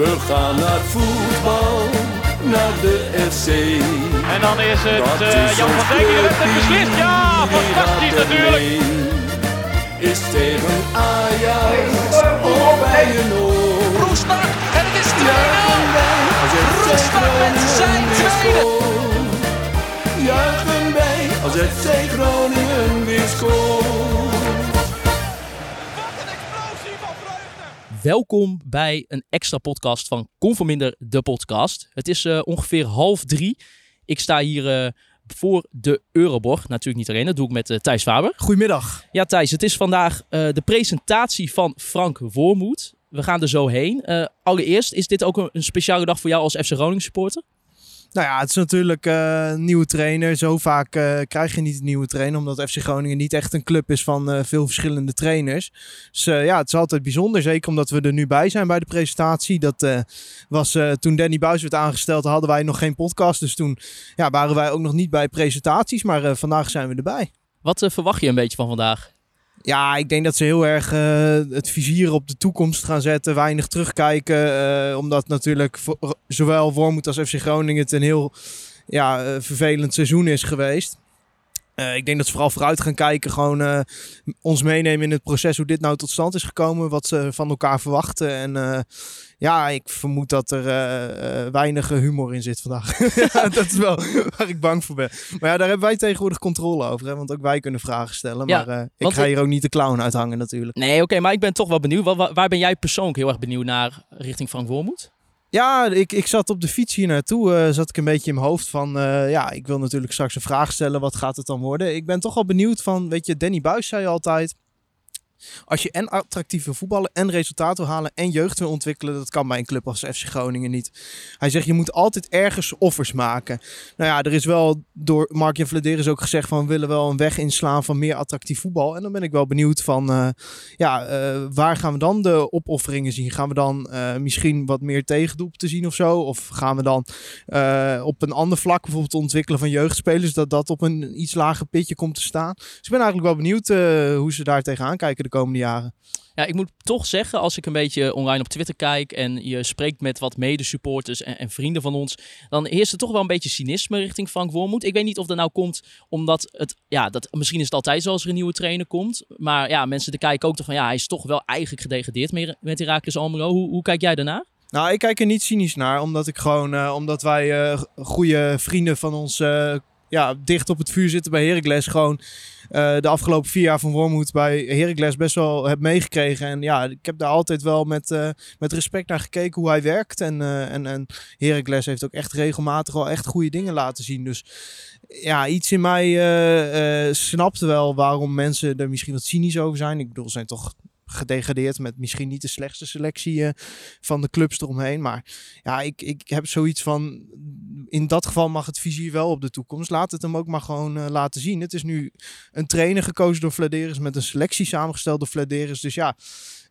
We gaan naar voetbal, naar de FC. En dan is het eh, is Jan van Dijk die de wedstrijd clubteam. beslist. Ja, fantastisch natuurlijk. Is tegen Ajax of bij een oor. Roestak en het is 2-0. Juichen wij als FC Roestak met Groningen zijn tweede. Juichen wij als FC Groningen weer scoort. Welkom bij een extra podcast van Conforminder, de podcast. Het is eh, ongeveer half drie. Ik sta hier eh, voor de Euroborg. Natuurlijk niet alleen, dat doe ik met eh, Thijs Faber. Goedemiddag. Ja, Thijs, het is vandaag de presentatie van Frank Wormoed. We gaan er zo heen. Allereerst, is dit ook een, een speciale dag voor jou als FC Groningen supporter? Nou ja, het is natuurlijk een nieuwe trainer. Zo vaak eh, krijg je niet een nieuwe trainer, omdat FC Groningen niet echt een club is van eh, veel verschillende trainers. Dus ja, het is altijd bijzonder. Zeker omdat we er nu bij zijn bij de presentatie. Dat was toen Danny Buis werd aangesteld, hadden wij nog geen podcast. Dus toen ja, waren wij ook nog niet bij presentaties. Maar vandaag zijn we erbij. Wat verwacht je een beetje van vandaag? Ja, ik denk dat ze heel erg eh, het vizier op de toekomst gaan zetten. Weinig terugkijken. eh, omdat natuurlijk voor- zowel Wormoed als FC Groningen het een heel ja, eh, vervelend seizoen is geweest. Eh, ik denk dat ze vooral vooruit gaan kijken. Gewoon eh, ons meenemen in het proces hoe dit nou tot stand is gekomen. Wat ze van elkaar verwachten. En eh, ja, ik vermoed dat er weinig humor in zit vandaag. Ja, dat is wel waar ik bang voor ben. Maar ja, daar hebben wij tegenwoordig controle over. Hè? Want ook wij kunnen vragen stellen. Ja, maar ik ga hier ook niet de clown uithangen natuurlijk. Nee, oké, maar ik ben toch wel benieuwd. Wa- wa- waar ben jij persoonlijk heel erg benieuwd naar richting Frank Wormoed? Ja, ik, ik zat op de fiets hier naartoe. eh, zat ik een beetje in mijn hoofd van... eh, ja, ik wil natuurlijk straks een vraag stellen. Wat gaat het dan worden? Ik ben toch wel benieuwd van... Weet je, Danny Buis zei altijd... Als je en attractieve voetballen en resultaten wil halen en jeugd wil ontwikkelen, dat kan bij een club als FC Groningen niet. Hij zegt, je moet altijd ergens offers maken. Nou ja, er is wel door Mark-Jan Vladeris ook gezegd van we willen wel een weg inslaan van meer attractief voetbal. En dan ben ik wel benieuwd van, eh, ja, eh, waar gaan we dan de opofferingen zien? Gaan we dan eh, misschien wat meer tegendoep te zien of zo? Of gaan we dan op een ander vlak bijvoorbeeld ontwikkelen van jeugdspelers, dat dat op een iets lager pitje komt te staan? Dus ik ben eigenlijk wel benieuwd hoe ze daar tegenaan kijken komende jaren. Ja, ik moet toch zeggen, als ik een beetje online op Twitter kijk en je spreekt met wat medesupporters en, en vrienden van ons, dan heerst er toch wel een beetje cynisme richting Frank Wormoed. Ik weet niet of dat nou komt omdat het, ja, dat, misschien is het altijd zo als er een nieuwe trainer komt, maar ja, mensen te kijken ook toch van, ja, hij is toch wel eigenlijk gedegradeerd met, met Heracles Almelo. Hoe, hoe kijk jij daarnaar? Nou, ik kijk er niet cynisch naar, omdat ik gewoon, eh, omdat wij eh, goede vrienden van ons eh, ja, dicht op het vuur zitten bij Heracles. Gewoon de afgelopen vier jaar van Wormoed bij Heracles best wel heb meegekregen. En ja, ik heb daar altijd wel met, eh, met respect naar gekeken hoe hij werkt. En, eh en, en Heracles heeft ook echt regelmatig wel echt goede dingen laten zien. Dus ja, iets in mij eh eh snapt wel waarom mensen er misschien wat cynisch over zijn. Ik bedoel, zijn toch gedegradeerd met misschien niet de slechtste selectie eh, van de clubs eromheen. Maar ja, ik, ik heb zoiets van, in dat geval mag het vizier wel op de toekomst. Laat het hem ook maar gewoon eh, laten zien. Het is nu een trainer gekozen door Vladeris met een selectie samengesteld door Vladeris. Dus ja,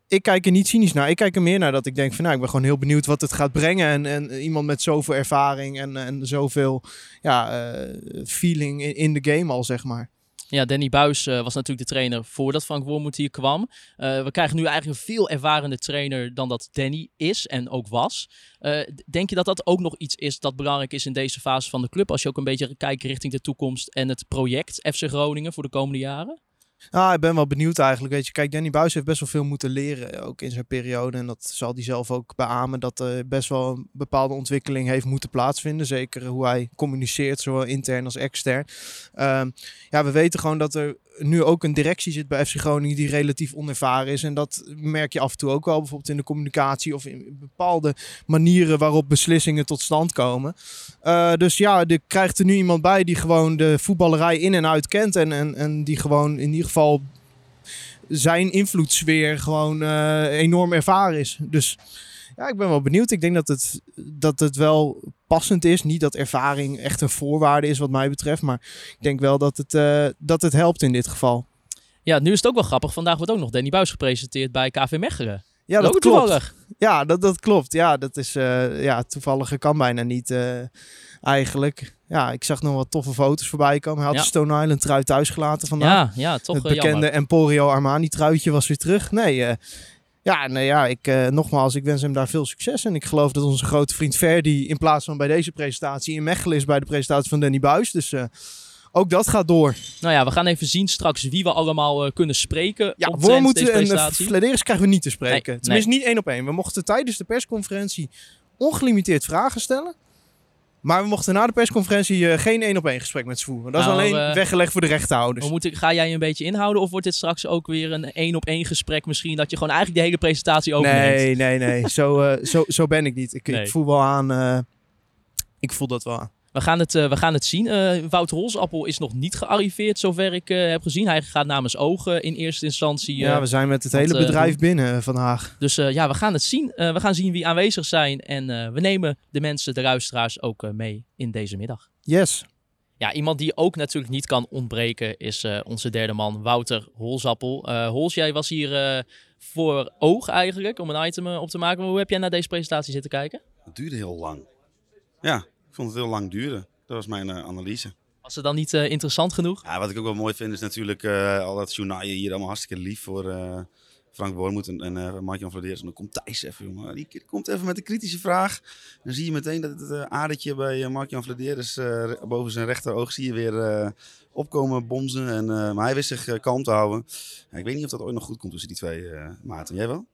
ik kijk er niet cynisch naar. Ik kijk er meer naar dat ik denk van nou, ik ben gewoon heel benieuwd wat het gaat brengen. En, en iemand met zoveel ervaring en, en zoveel ja, eh, feeling in, in de game al, zeg maar. Ja, Danny Buis eh, was natuurlijk de trainer voordat Frank Wormoed hier kwam. Eh, we krijgen nu eigenlijk een veel ervarende trainer dan dat Danny is en ook was. Eh, denk je dat dat ook nog iets is dat belangrijk is in deze fase van de club? Als je ook een beetje kijkt richting de toekomst en het project FC Groningen voor de komende jaren? Ah, ik ben wel benieuwd eigenlijk. Weet je, kijk, Danny Buis heeft best wel veel moeten leren, eh, ook in zijn periode. En dat zal hij zelf ook beamen, dat er best wel een bepaalde ontwikkeling heeft moeten plaatsvinden. Zeker hoe hij communiceert, zowel intern als extern. Ehm, ja, we weten gewoon dat er nu ook een directie zit bij FC Groningen die relatief onervaren is. En dat merk je af en toe ook wel, bijvoorbeeld in de communicatie of in bepaalde manieren waarop beslissingen tot stand komen. Eh, dus ja, er krijgt er nu iemand bij die gewoon de voetballerij in en uit kent. En, en, en die gewoon in ieder geval zijn invloedssfeer gewoon eh, enorm ervaren is. Dus ja, ik ben wel benieuwd. Ik denk dat het, dat het wel passend is. Niet dat ervaring echt een voorwaarde is wat mij betreft. Maar ik denk wel dat het, eh, dat het helpt in dit geval. Ja, nu is het ook wel grappig. Vandaag wordt ook nog Danny Buis gepresenteerd bij KV Mechelen. Ja, dat klopt. toevallig. Ja, dat, dat klopt. Ja, dat is eh ja, toevallig kan bijna niet eh, eigenlijk. Ja, ik zag nog wat toffe foto's voorbij komen. Hij had Ja. de Stone Island trui thuis gelaten vandaag. Ja, ja, toch het bekende jammer. Emporio Armani truitje was weer terug. Nee, eh, Ja, nou ja, ik, eh, nogmaals, ik wens hem daar veel succes. En ik geloof dat onze grote vriend Ferdi in plaats van bij deze presentatie in Mechelen is bij de presentatie van Danny Buis. Dus eh, ook dat gaat door. Nou ja, we gaan even zien straks wie we allemaal eh, kunnen spreken. Ja, Wormoed deze en uh, krijgen we niet te spreken. Nee, Tenminste, niet één op één. We mochten tijdens de persconferentie ongelimiteerd vragen stellen. Maar we mochten na de persconferentie eh, geen één op één gesprek met ze voeren. Dat is Nou, alleen weggelegd voor de rechterhouders. Hoe moet ik, ga jij je een beetje inhouden of wordt dit straks ook weer een één op één gesprek misschien dat je gewoon eigenlijk de hele presentatie overneemt? Nee, nee, nee. zo, eh, zo, zo ben ik niet. Ik, Nee. ik voel wel aan. eh, ik voel dat wel aan. We gaan het, eh, we gaan het zien. Eh Wouter Holsappel is nog niet gearriveerd, zover ik eh, heb gezien. Hij gaat namens Ogen in eerste instantie. ja, we zijn met het wat, hele bedrijf binnen vandaag. Dus eh, ja, we gaan het zien. Eh, we gaan zien wie aanwezig zijn. En eh, we nemen de mensen, de luisteraars ook eh, mee in deze middag. Yes. Ja, iemand die ook natuurlijk niet kan ontbreken is eh, onze derde man, Wouter Holsappel. Eh Hols, jij was hier eh, voor oog eigenlijk om een item op te maken. Maar hoe heb jij naar deze presentatie zitten kijken? Het duurde heel lang. Ja, ik vond het heel lang duren. Dat was mijn eh, analyse. Was het dan niet eh, interessant genoeg? Ja, wat ik ook wel mooi vind is natuurlijk eh, al dat journaaien hier allemaal hartstikke lief voor Frank Wormoed en, en eh Mark-Jan Vladeers. En dan komt Thijs even, jongen. Die komt even met een kritische vraag. Dan zie je meteen dat het uh, adertje bij eh, Mark-Jan Vladeers eh, boven zijn rechteroog zie je weer opkomen, bomzen. En, maar hij wist zich kalm te houden. Ik weet niet of dat ooit nog goed komt tussen die twee maten. Jij wel?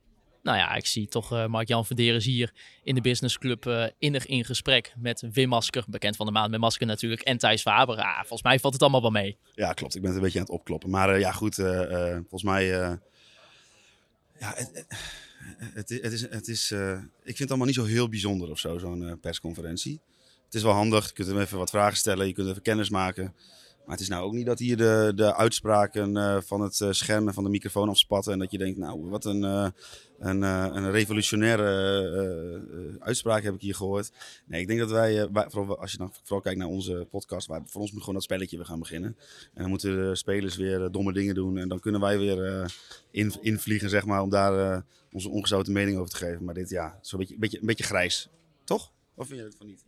Nou ja, ik zie toch eh Mark-Jan Verderes hier in de businessclub eh innig in gesprek met Wim Masker, bekend van de maand met Masker natuurlijk, en Thijs Faber. Ja, volgens mij valt het allemaal wel mee. Ja, klopt. Ik ben een beetje aan het opkloppen. Maar eh, ja, goed. volgens mij. ja, het, het- is- het is. Ik vind het allemaal niet zo heel bijzonder of zo, zo'n persconferentie. Het is wel handig. Je kunt hem even wat vragen stellen. Je kunt even kennis maken. Maar het is nou ook niet dat hier de, de uitspraken eh, van het eh, scherm en van de microfoon afspatten. En dat je denkt, nou, wat een, eh, een, een revolutionaire uitspraak heb ik hier gehoord. Nee, ik denk dat wij, vooral als je dan vooral kijkt naar onze podcast, waar voor ons moet gewoon dat spelletje weer gaan beginnen. En dan moeten de spelers weer domme dingen doen. En dan kunnen wij weer in, invliegen, zeg maar, om daar onze ongezouten mening over te geven. Maar dit, ja, zo'n beetje, een beetje, een beetje grijs. Toch? Of vind je het van niet?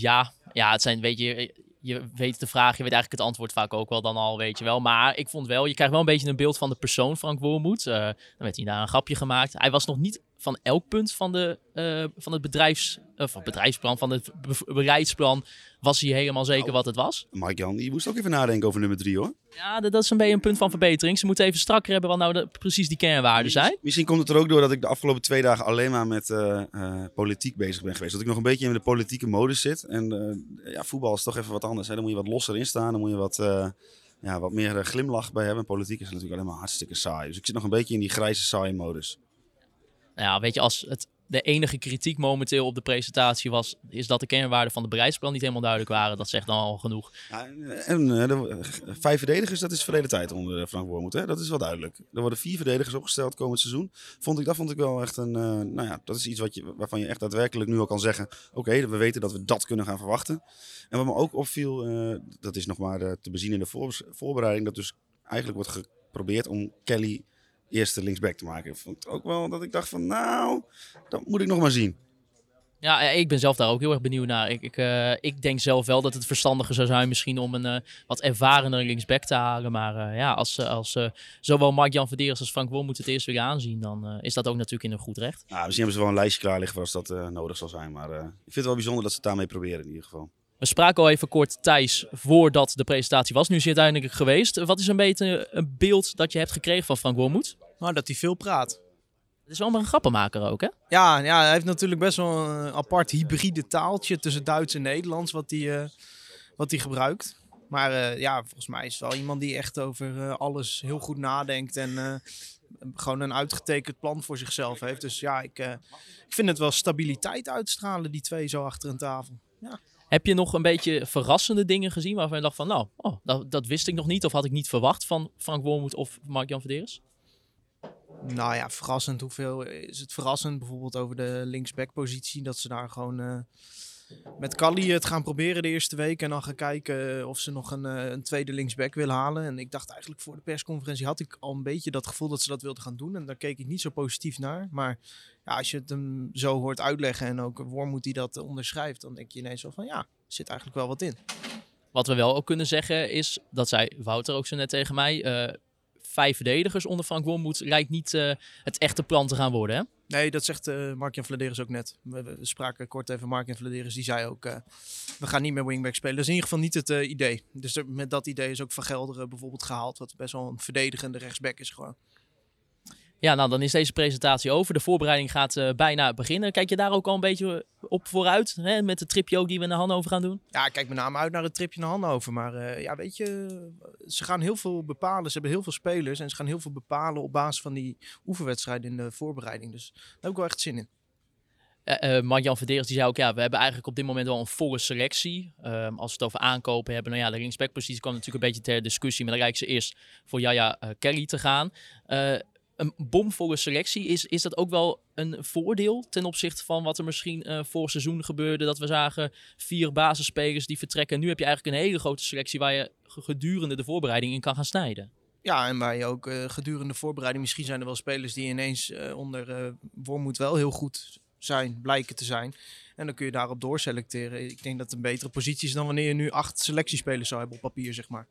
Ja. ja, het zijn, weet je, je weet de vraag, je weet eigenlijk het antwoord vaak ook wel dan al, weet je wel. Maar ik vond wel, je krijgt wel een beetje een beeld van de persoon Frank Wormoed. Eh, dan werd hij daar een grapje gemaakt. Hij was nog niet van elk punt van, de, eh, van het bedrijfs, of het bedrijfsplan, van het be- beleidsplan, was hij helemaal zeker Nou. wat het was. Mark-Jan, je moest ook even nadenken over nummer drie, hoor. Ja, dat, dat is een beetje een punt van verbetering. Ze moeten even strakker hebben wat nou de, precies die kernwaarden zijn. Misschien komt het er ook door dat ik de afgelopen twee dagen alleen maar met eh, eh, politiek bezig ben geweest. Dat ik nog een beetje in de politieke modus zit. En eh, ja, voetbal is toch even wat anders. Hè? Dan moet je wat losser in staan. Dan moet je wat, eh, ja, wat meer eh, glimlach bij hebben. Politiek is natuurlijk alleen maar hartstikke saai. Dus ik zit nog een beetje in die grijze saaie modus. Ja, weet je, als het de enige kritiek momenteel op de presentatie was, is dat de kernwaarden van de beleidsplan niet helemaal duidelijk waren. Dat zegt dan al genoeg. Ja, en eh, de, vijf verdedigers, dat is verleden tijd onder eh, Frank Wormoed. Dat is wel duidelijk. Er worden vier verdedigers opgesteld komend seizoen. Vond ik, dat vond ik wel echt een... eh, nou ja, dat is iets wat je, waarvan je echt daadwerkelijk nu al kan zeggen... Oké, we weten dat we dat kunnen gaan verwachten. En wat me ook opviel, dat is nog maar te bezien in de voor- voorbereiding... dat dus eigenlijk wordt geprobeerd om Kelly eerste linksback te maken. Vond ik ook wel dat ik dacht van... Nou, dat moet ik nog maar zien. Ja, ik ben zelf daar ook heel erg benieuwd naar. Ik, ik, eh, ik denk zelf wel dat het verstandiger zou zijn misschien om een eh, wat ervarener linksback te halen. Maar eh, ja, als, als zowel Mark-Jan Verderes als Frank Wormoed het eerst willen aanzien, dan is dat ook natuurlijk in een goed recht. Nou, misschien hebben ze wel een lijstje klaar liggen voor als dat nodig zal zijn. Maar ik vind het wel bijzonder dat ze het daarmee proberen in ieder geval. We spraken al even kort Thijs voordat de presentatie was. Nu is hij uiteindelijk geweest. Wat is een beetje een beeld dat je hebt gekregen van Frank Wormoed? Nou, dat hij veel praat. Het is wel maar een grappenmaker ook, hè? Ja, ja, hij heeft natuurlijk best wel een apart hybride taaltje tussen Duits en Nederlands wat hij, eh, wat hij gebruikt. Maar eh, ja, volgens mij is het wel iemand die echt over eh, alles heel goed nadenkt en gewoon een uitgetekend plan voor zichzelf heeft. Dus ja, ik, ik vind het wel stabiliteit uitstralen, die twee zo achter een tafel. Heb je nog een beetje verrassende dingen gezien waarvan je dacht van, nou, oh, dat, dat wist ik nog niet of had ik niet verwacht van Frank Wormoed of Mark-Jan Verderes? Nou ja, verrassend. Hoeveel is het verrassend? Bijvoorbeeld over de linksback-positie. Dat ze daar gewoon eh, met Kali het gaan proberen de eerste week. En dan gaan kijken of ze nog een, eh, een tweede linksback willen halen. En ik dacht eigenlijk voor de persconferentie had ik al een beetje dat gevoel dat ze dat wilden gaan doen. En daar keek ik niet zo positief naar. Maar ja, als je het hem zo hoort uitleggen en ook Wormoed die dat onderschrijft. Dan denk je ineens wel van ja, er zit eigenlijk wel wat in. Wat we wel ook kunnen zeggen is, dat zei Wouter ook zo net tegen mij, eh, vijf verdedigers onder Frank Wormoed lijkt niet eh, het echte plan te gaan worden. Hè? Nee, dat zegt uh, Mark-Jan Vladeris ook net. We, we spraken kort even Mark-Jan Vladeris. Die zei ook, uh, we gaan niet meer wingback spelen. Dat is in ieder geval niet het uh, idee. Dus er, met dat idee is ook Van Gelderen bijvoorbeeld gehaald. Wat best wel een verdedigende rechtsback is gewoon. Ja, nou dan is deze presentatie over. De voorbereiding gaat uh, bijna beginnen. Kijk je daar ook al een beetje op vooruit? Hè? Met de tripje ook die we naar Hannover gaan doen? Ja, ik kijk met name uit naar het tripje naar Hannover. Maar uh, ja, weet je, ze gaan heel veel bepalen. Ze hebben heel veel spelers. En ze gaan heel veel bepalen op basis van die oefenwedstrijden in de voorbereiding. Dus daar heb ik wel echt zin in. Uh, uh, Mark-Jan Verderes die zei ook, ja, we hebben eigenlijk op dit moment wel een volle selectie. Uh, als we het over aankopen hebben, nou ja, de linksbackpositie kwam natuurlijk een beetje ter discussie. Maar dan lijkt ze eerst voor Jaja Kelly te gaan een bomvolle selectie. Is, is dat ook wel een voordeel ten opzichte van wat er misschien uh, voor seizoen gebeurde? Dat we zagen vier basisspelers die vertrekken. Nu heb je eigenlijk een hele grote selectie waar je gedurende de voorbereiding in kan gaan snijden. Ja, en waar je ook uh, gedurende de voorbereiding... Misschien zijn er wel spelers die ineens uh, onder Wormoed wel heel goed zijn, blijken te zijn. En dan kun je daarop doorselecteren. Ik denk dat het een betere positie is dan wanneer je nu acht selectiespelers zou hebben op papier, zeg maar.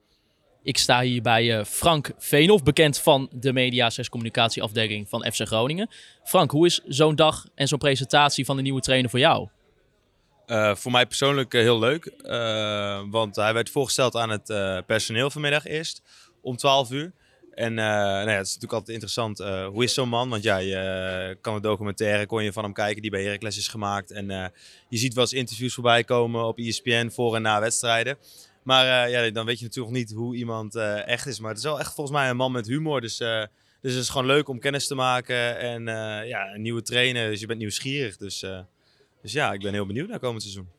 Ik sta hier bij uh, Frank Veenhoff, bekend van de media 6 communicatieafdeling van FC Groningen. Frank, hoe is zo'n dag en zo'n presentatie van de nieuwe trainer voor jou? Uh, voor mij persoonlijk uh, heel leuk, want hij werd voorgesteld aan het personeel vanmiddag eerst om 12 uur. En nou ja, het is natuurlijk altijd interessant, hoe is zo'n man? Want ja, je kan een documentaire, kon je van hem kijken, die bij Heracles is gemaakt. En je ziet wel eens interviews voorbij komen op ESPN voor en na wedstrijden. Maar uh, ja, dan weet je natuurlijk niet hoe iemand uh, echt is. Maar het is wel echt volgens mij een man met humor. Dus, uh, dus het is gewoon leuk om kennis te maken. En ja, een nieuwe trainer. Dus je bent nieuwsgierig. Dus, dus ja, ik ben heel benieuwd naar komend seizoen.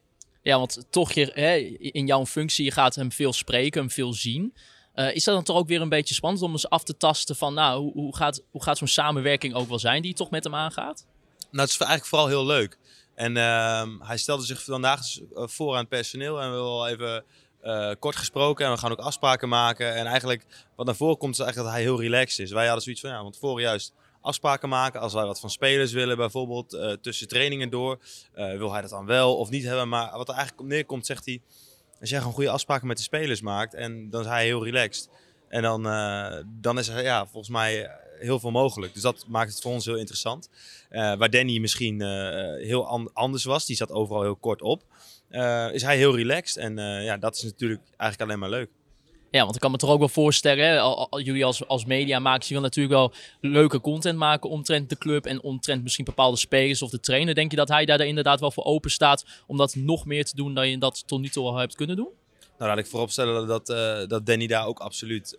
Ja, want toch je, hè, in jouw functie, je gaat hem veel spreken, hem veel zien. is dat dan toch ook weer een beetje spannend om eens af te tasten van, nou, hoe, hoe gaat, hoe gaat zo'n samenwerking ook wel zijn die toch met hem aangaat? Nou, het is eigenlijk vooral heel leuk. En ehm, hij stelde zich vandaag voor aan het personeel en wil even uh, kort gesproken en we gaan ook afspraken maken. En eigenlijk wat naar voren komt is eigenlijk dat hij heel relaxed is. Wij hadden zoiets van, ja, want voor juist afspraken maken. Als wij wat van spelers willen, bijvoorbeeld uh, tussen trainingen door, uh, wil hij dat dan wel of niet hebben. Maar wat er eigenlijk op neerkomt, zegt hij, als jij gewoon goede afspraken met de spelers maakt, en dan is hij heel relaxed. En dan, dan is er ja, volgens mij heel veel mogelijk. Dus dat maakt het voor ons heel interessant. waar Danny misschien heel an anders was, die zat overal heel kort op is hij heel relaxed. En uh, ja, dat is natuurlijk eigenlijk alleen maar leuk. Ja, want ik kan me toch ook wel voorstellen, hè, al, al, jullie als, als mediamakers, je wil natuurlijk wel leuke content maken omtrent de club en omtrent misschien bepaalde spelers of de trainer. Denk je dat hij daar inderdaad wel voor open staat om dat nog meer te doen dan je dat tot nu toe al hebt kunnen doen? Nou, laat ik vooropstellen dat, uh, dat Danny daar ook absoluut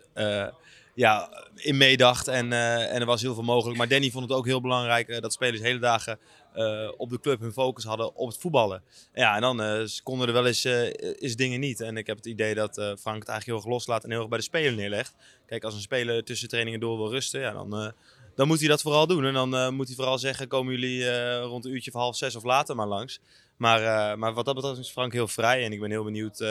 ja, in meedacht en, en er was heel veel mogelijk. Maar Danny vond het ook heel belangrijk dat spelers hele dagen uh, op de club hun focus hadden op het voetballen. Ja, en dan konden er wel eens, uh, eens dingen niet. En ik heb het idee dat Frank het eigenlijk heel erg loslaat en heel erg bij de speler neerlegt. Kijk, als een speler tussen trainingen door wil rusten, ja, dan, dan moet hij dat vooral doen. En dan moet hij vooral zeggen, komen jullie rond een uurtje of half zes of later maar langs. Maar, maar wat dat betreft is Frank heel vrij en ik ben heel benieuwd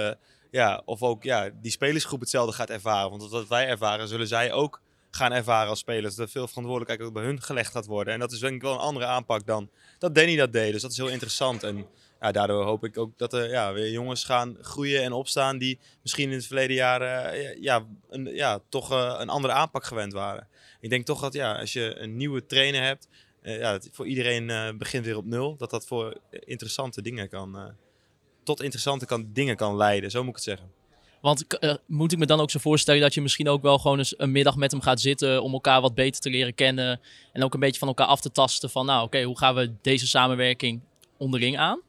ja, of ook ja, die spelersgroep hetzelfde gaat ervaren. Want wat wij ervaren, zullen zij ook gaan ervaren als spelers. Dat er veel verantwoordelijkheid ook bij hun gelegd gaat worden. En dat is denk ik wel een andere aanpak dan dat Danny dat deed. Dus dat is heel interessant. En ja, daardoor hoop ik ook dat er ja, weer jongens gaan groeien en opstaan die misschien in het verleden jaar uh, ja, een, ja, toch uh, een andere aanpak gewend waren. Ik denk toch dat ja, als je een nieuwe trainer hebt, uh, ja, voor iedereen begint weer op nul. Dat dat voor interessante dingen kan, tot interessante kan, dingen kan leiden, zo moet ik het zeggen. Want uh, moet ik me dan ook zo voorstellen dat je misschien ook wel gewoon eens een middag met hem gaat zitten om elkaar wat beter te leren kennen. En ook een beetje van elkaar af te tasten van nou oké, okay, hoe gaan we deze samenwerking onderling aan?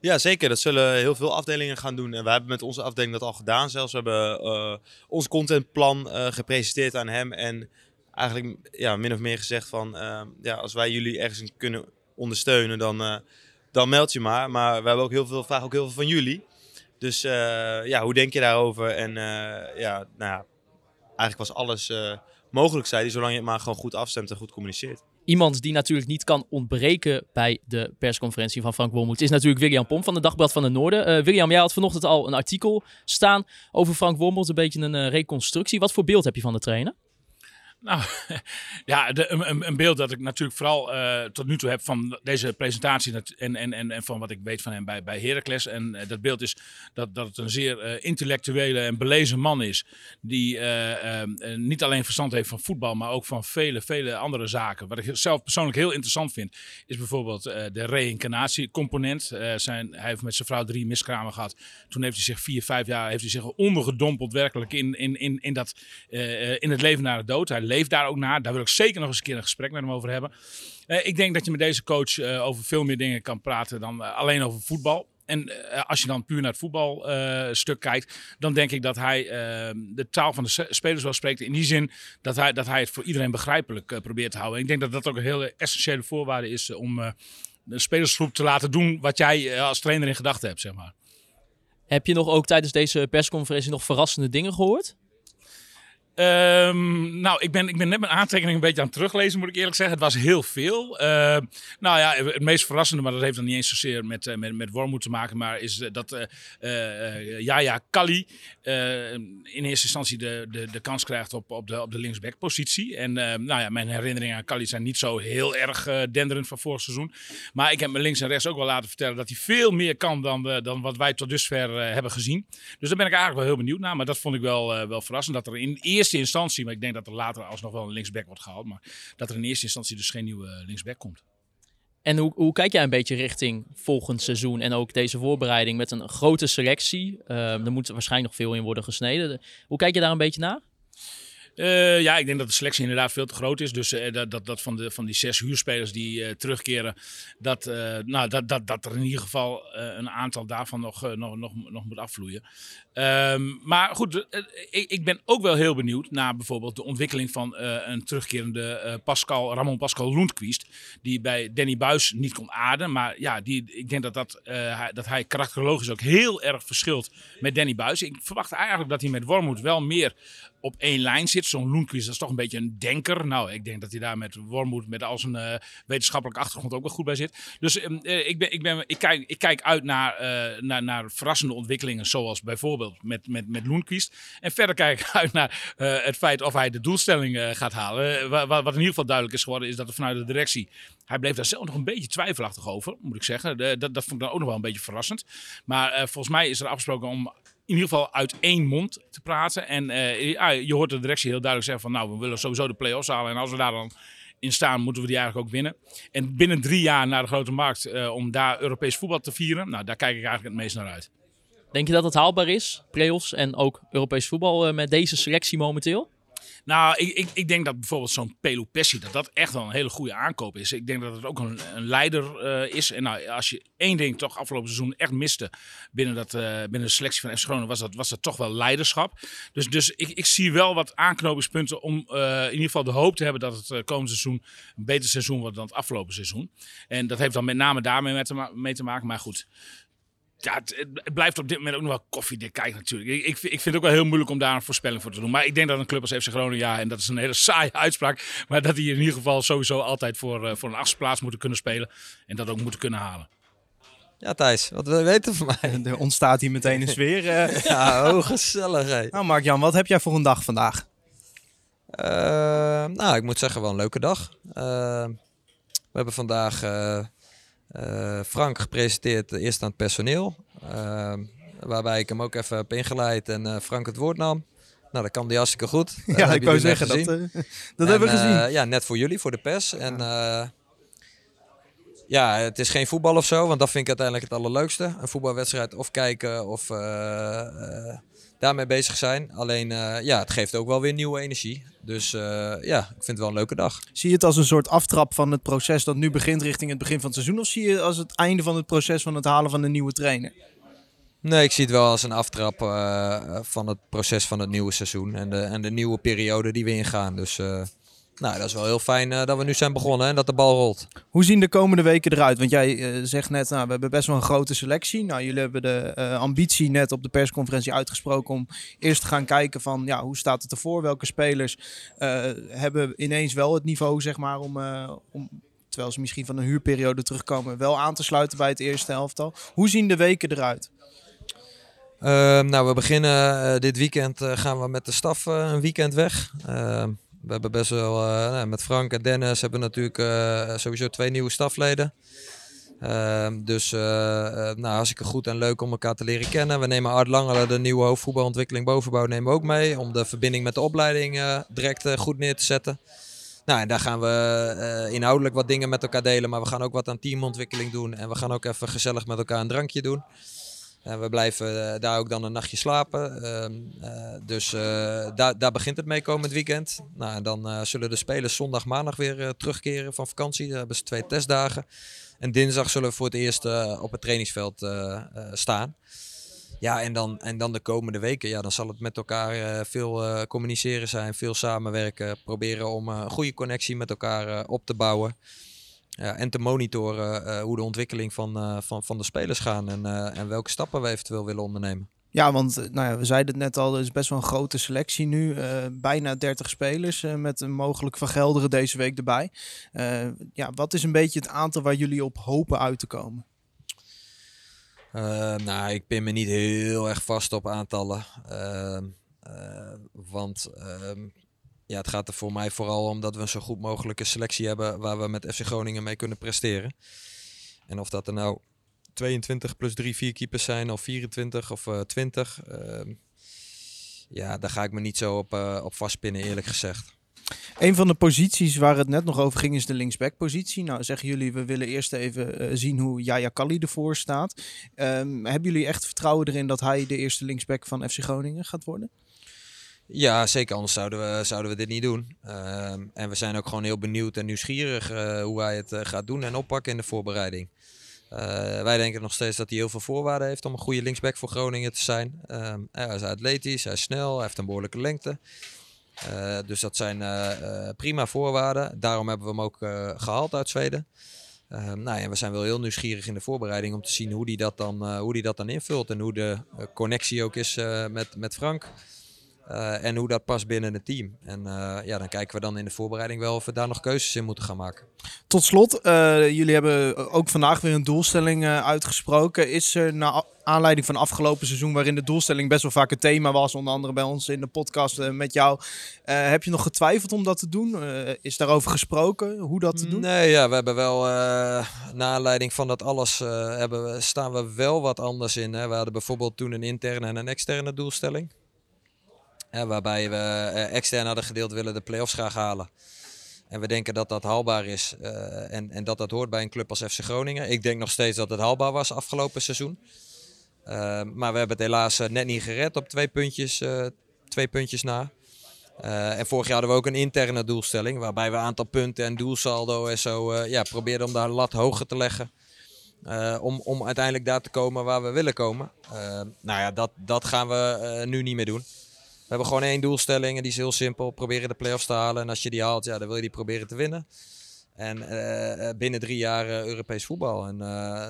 Ja, zeker. Dat zullen heel veel afdelingen gaan doen. En we hebben met onze afdeling dat al gedaan zelfs. We hebben uh, ons contentplan uh, gepresenteerd aan hem. En eigenlijk ja, min of meer gezegd van ja, als wij jullie ergens kunnen ondersteunen, dan, dan meld je maar. Maar we hebben ook heel veel, vragen ook heel veel van jullie. Dus uh, ja, hoe denk je daarover? En uh, ja, nou eigenlijk was alles uh, mogelijk, zei hij, zolang je het maar gewoon goed afstemt en goed communiceert. Iemand die natuurlijk niet kan ontbreken bij de persconferentie van Frank Wormoed is natuurlijk William Pomp van de Dagblad van de Noorden. William, jij had vanochtend al een artikel staan over Frank Wormoed, een beetje een reconstructie. Wat voor beeld heb je van de trainer? Nou, ja, een, beeld dat ik natuurlijk vooral uh, tot nu toe heb van deze presentatie en, en, en, en van wat ik weet van hem bij, bij Heracles. En uh, dat beeld is dat, dat het een zeer uh, intellectuele en belezen man is. Die niet alleen verstand heeft van voetbal, maar ook van vele, vele andere zaken. Wat ik zelf persoonlijk heel interessant vind, is bijvoorbeeld de reïncarnatiecomponent. zijn, hij heeft met zijn vrouw drie miskramen gehad. Toen heeft hij zich vier, vijf jaar heeft hij zich ondergedompeld werkelijk in, in, in, in, dat, in het leven naar de dood. Hij leeft daar ook naar. Daar wil ik zeker nog eens een keer een gesprek met hem over hebben. Uh, ik denk dat je met deze coach uh, over veel meer dingen kan praten dan uh, alleen over voetbal. En als je dan puur naar het voetbalstuk kijkt, dan denk ik dat hij de taal van de spelers wel spreekt. In die zin dat hij, dat hij het voor iedereen begrijpelijk probeert te houden. En ik denk dat dat ook een hele essentiële voorwaarde is om de spelersgroep te laten doen wat jij als trainer in gedachten hebt, zeg maar. Heb je nog ook tijdens deze persconferentie nog verrassende dingen gehoord? Um, nou, ik ben, ik ben net mijn aantekeningen een beetje aan het teruglezen, moet ik eerlijk zeggen. Het was heel veel. Uh, nou ja, het meest verrassende, maar dat heeft dan niet eens zozeer met, uh, met, met Wormoed te maken, maar is uh, dat Jaja Kali in eerste instantie de, de, de kans krijgt op, op de, op de linksback-positie. En nou ja, mijn herinneringen aan Kali zijn niet zo heel erg denderend van vorig seizoen. Maar ik heb me links en rechts ook wel laten vertellen dat hij veel meer kan dan, dan wat wij tot dusver hebben gezien. Dus daar ben ik eigenlijk wel heel benieuwd naar. Maar dat vond ik wel, wel verrassend, dat er in eerste eerste instantie, maar ik denk dat er later alsnog wel een linksback wordt gehaald, maar dat er in eerste instantie dus geen nieuwe linksback komt. En hoe, hoe kijk jij een beetje richting volgend seizoen en ook deze voorbereiding met een grote selectie? Uh, er moet waarschijnlijk nog veel in worden gesneden. Hoe kijk je daar een beetje naar? Uh, ja, ik denk dat de selectie inderdaad veel te groot is. Dus uh, dat, dat, dat van, de, van die zes huurspelers die uh, terugkeren, dat, nou, dat, dat, dat er in ieder geval een aantal daarvan nog, nog, nog, nog moet afvloeien. Um, maar goed, ik, ik, ben ook wel heel benieuwd naar bijvoorbeeld de ontwikkeling van een terugkerende Pascal, Ramon Pascal Lundqvist. Die bij Danny Buis niet kon aarden. Maar ja, die, ik denk dat, dat, hij, dat hij karakterologisch ook heel erg verschilt met Danny Buis. Ik verwacht eigenlijk dat hij met Wormoed wel meer op één lijn zit. Zo'n Loenquist dat is toch een beetje een denker. Nou, ik denk dat hij daar met Wormoed, met al zijn uh, wetenschappelijke achtergrond ook wel goed bij zit. Dus uh, ik, ben, ik, ben, ik, kijk, ik kijk uit naar, uh, naar, naar verrassende ontwikkelingen, zoals bijvoorbeeld met, met, met Loenquist. En verder kijk ik uit naar het feit of hij de doelstelling gaat halen. Wat, wat in ieder geval duidelijk is geworden, is dat er vanuit de directie hij bleef daar zelf nog een beetje twijfelachtig over, moet ik zeggen. Dat, dat vond ik dan ook nog wel een beetje verrassend. Maar volgens mij is er afgesproken om in ieder geval uit één mond te praten. En uh, je hoort de directie heel duidelijk zeggen van nou, we willen sowieso de play-offs halen. En als we daar dan in staan, moeten we die eigenlijk ook winnen. En binnen drie jaar naar de grote markt uh, om daar Europees voetbal te vieren. Nou, daar kijk ik eigenlijk het meest naar uit. Denk je dat het haalbaar is, play-offs en ook Europees voetbal uh, met deze selectie momenteel? Nou, ik, ik, ik denk dat bijvoorbeeld zo'n Pelu Pessi, dat dat echt wel een hele goede aankoop is. Ik denk dat het ook een, een leider uh, is. En nou, als je één ding toch afgelopen seizoen echt miste binnen, dat, uh, binnen de selectie van FC Groningen, was dat, was dat toch wel leiderschap. Dus, dus ik, ik zie wel wat aanknopingspunten om uh, in ieder geval de hoop te hebben dat het komende seizoen een beter seizoen wordt dan het afgelopen seizoen. En dat heeft dan met name daarmee mee mee te maken. Maar goed, ja, het, het, blijft op dit moment ook nog wel koffiedik kijken natuurlijk. Ik, ik, ik, vind het ook wel heel moeilijk om daar een voorspelling voor te doen. Maar ik denk dat een club als FC Groningen, ja, en dat is een hele saaie uitspraak, maar dat die in ieder geval sowieso altijd voor, uh, voor een achtste moeten kunnen spelen. En dat ook moeten kunnen halen. Ja, Thijs, wat wil je weten van mij? Er ontstaat hier meteen een sfeer. Uh. ja, oh, gezellig. Hè. Nou, Mark-Jan, wat heb jij voor een dag vandaag? Uh, nou, ik moet zeggen, wel een leuke dag. we hebben vandaag uh, Frank gepresenteerd eerst aan het personeel. Uh, waarbij ik hem ook even heb ingeleid en uh, Frank het woord nam. Nou, dat kan die hartstikke goed. Ja, ik wou zeggen, dat, dat hebben we gezien. ja, net voor jullie, voor de pers. En ja, het is geen voetbal of zo, want dat vind ik uiteindelijk het allerleukste. Een voetbalwedstrijd of kijken of daarmee bezig zijn. Alleen, uh, ja, het geeft ook wel weer nieuwe energie. Dus uh, ja, ik vind het wel een leuke dag. Zie je het als een soort aftrap van het proces dat nu begint richting het begin van het seizoen? Of zie je het als het einde van het proces van het halen van de nieuwe trainer? Nee, ik zie het wel als een aftrap uh, van het proces van het nieuwe seizoen. En de, en de nieuwe periode die we ingaan. Dus nou, dat is wel heel fijn uh, dat we nu zijn begonnen en dat de bal rolt. Hoe zien de komende weken eruit? Want jij uh, zegt net, nou, we hebben best wel een grote selectie. Nou, jullie hebben de uh, ambitie net op de persconferentie uitgesproken om eerst te gaan kijken van, ja, hoe staat het ervoor? Welke spelers hebben ineens wel het niveau, zeg maar, om, om terwijl ze misschien van een huurperiode terugkomen, wel aan te sluiten bij het eerste helftal. Hoe zien de weken eruit? Ehm, nou, we beginnen dit weekend, gaan we met de staf een weekend weg. We hebben best wel, eh, nou, met Frank en Dennis hebben we natuurlijk eh, sowieso twee nieuwe stafleden. Ehm, dus eh, nou, hartstikke goed en leuk om elkaar te leren kennen. We nemen Art Langelen, de nieuwe hoofdvoetbalontwikkeling bovenbouw, nemen we ook mee. Om de verbinding met de opleiding direct goed neer te zetten. Nou, en daar gaan we inhoudelijk wat dingen met elkaar delen. Maar we gaan ook wat aan teamontwikkeling doen. En we gaan ook even gezellig met elkaar een drankje doen. En we blijven eh, daar ook dan een nachtje slapen. Ehm, eh, dus eh, daar, daar begint het mee komend weekend. Nou, dan zullen de spelers zondag, maandag weer terugkeren van vakantie. Dan hebben ze twee testdagen. En dinsdag zullen we voor het eerst op het trainingsveld staan. Ja, en dan, en dan de komende weken, ja, dan zal het met elkaar veel communiceren zijn, veel samenwerken. Proberen om een goede connectie met elkaar op te bouwen. Ja, en te monitoren eh, hoe de ontwikkeling van, eh, van, van de spelers gaan en, eh, en welke stappen we eventueel willen ondernemen. Ja, want nou ja, we zeiden het net al, er is best wel een grote selectie nu. bijna 30 spelers met een mogelijk van Gelderen deze week erbij. Ja, wat is een beetje het aantal waar jullie op hopen uit te komen? Nou, ik pin me niet heel erg vast op aantallen. Want ehm, ja, het gaat er voor mij vooral om dat we een zo goed mogelijke selectie hebben waar we met FC Groningen mee kunnen presteren. En of dat er nou 22 plus 3, 4 keepers zijn, of 24 of eh 20. ehm, ja, daar ga ik me niet zo op, eh, op vastpinnen, eerlijk gezegd. Een van de posities waar het net nog over ging is de linksback-positie. Nou, zeggen jullie, we willen eerst even eh, zien hoe Jaya Kali ervoor staat. Ehm, hebben jullie echt vertrouwen erin dat hij de eerste linksback van FC Groningen gaat worden? Ja, zeker. Anders zouden we, zouden we dit niet doen. Ehm, en we zijn ook gewoon heel benieuwd en nieuwsgierig eh, hoe hij het eh, gaat doen en oppakken in de voorbereiding. Eh, wij denken nog steeds dat hij heel veel voorwaarden heeft om een goede linksback voor Groningen te zijn. Ehm, hij is atletisch, hij is snel, hij heeft een behoorlijke lengte. Dus dat zijn prima voorwaarden. Daarom hebben we hem ook eh, gehaald uit Zweden. Ehm, nou ja, we zijn wel heel nieuwsgierig in de voorbereiding om te zien hoe die dat dan, hoe die dat dan invult. En hoe de connectie ook is met, met Frank. Eh, en hoe dat past binnen het team. En eh, ja, dan kijken we dan in de voorbereiding wel of we daar nog keuzes in moeten gaan maken. Tot slot, eh, jullie hebben ook vandaag weer een doelstelling uitgesproken. Is er naar a- aanleiding van afgelopen seizoen, waarin de doelstelling best wel vaak een thema was, onder andere bij ons in de podcast met jou, heb je nog getwijfeld om dat te doen? Is daarover gesproken, hoe dat te doen? Nee, ja, we hebben wel, naar aanleiding van dat alles, hebben we, staan we wel wat anders in. Hè. We hadden bijvoorbeeld toen een interne en een externe doelstelling. Waarbij we eh, extern hadden gedeeld willen de play-offs graag halen. En we denken dat dat haalbaar is eh, en, en dat dat hoort bij een club als FC Groningen. Ik denk nog steeds dat het haalbaar was afgelopen seizoen. Eh, maar we hebben het helaas net niet gered op twee puntjes, twee puntjes na. En vorig jaar hadden we ook een interne doelstelling, waarbij we aantal punten en doelsaldo en zo ja, probeerden om daar lat hoger te leggen. om, om uiteindelijk daar te komen waar we willen komen. Nou ja, dat, dat gaan we nu niet meer doen. We hebben gewoon één doelstelling en die is heel simpel. Proberen de play-offs te halen. En als je die haalt, ja, dan wil je die proberen te winnen. En eh, eh, binnen drie jaar eh, Europees voetbal. En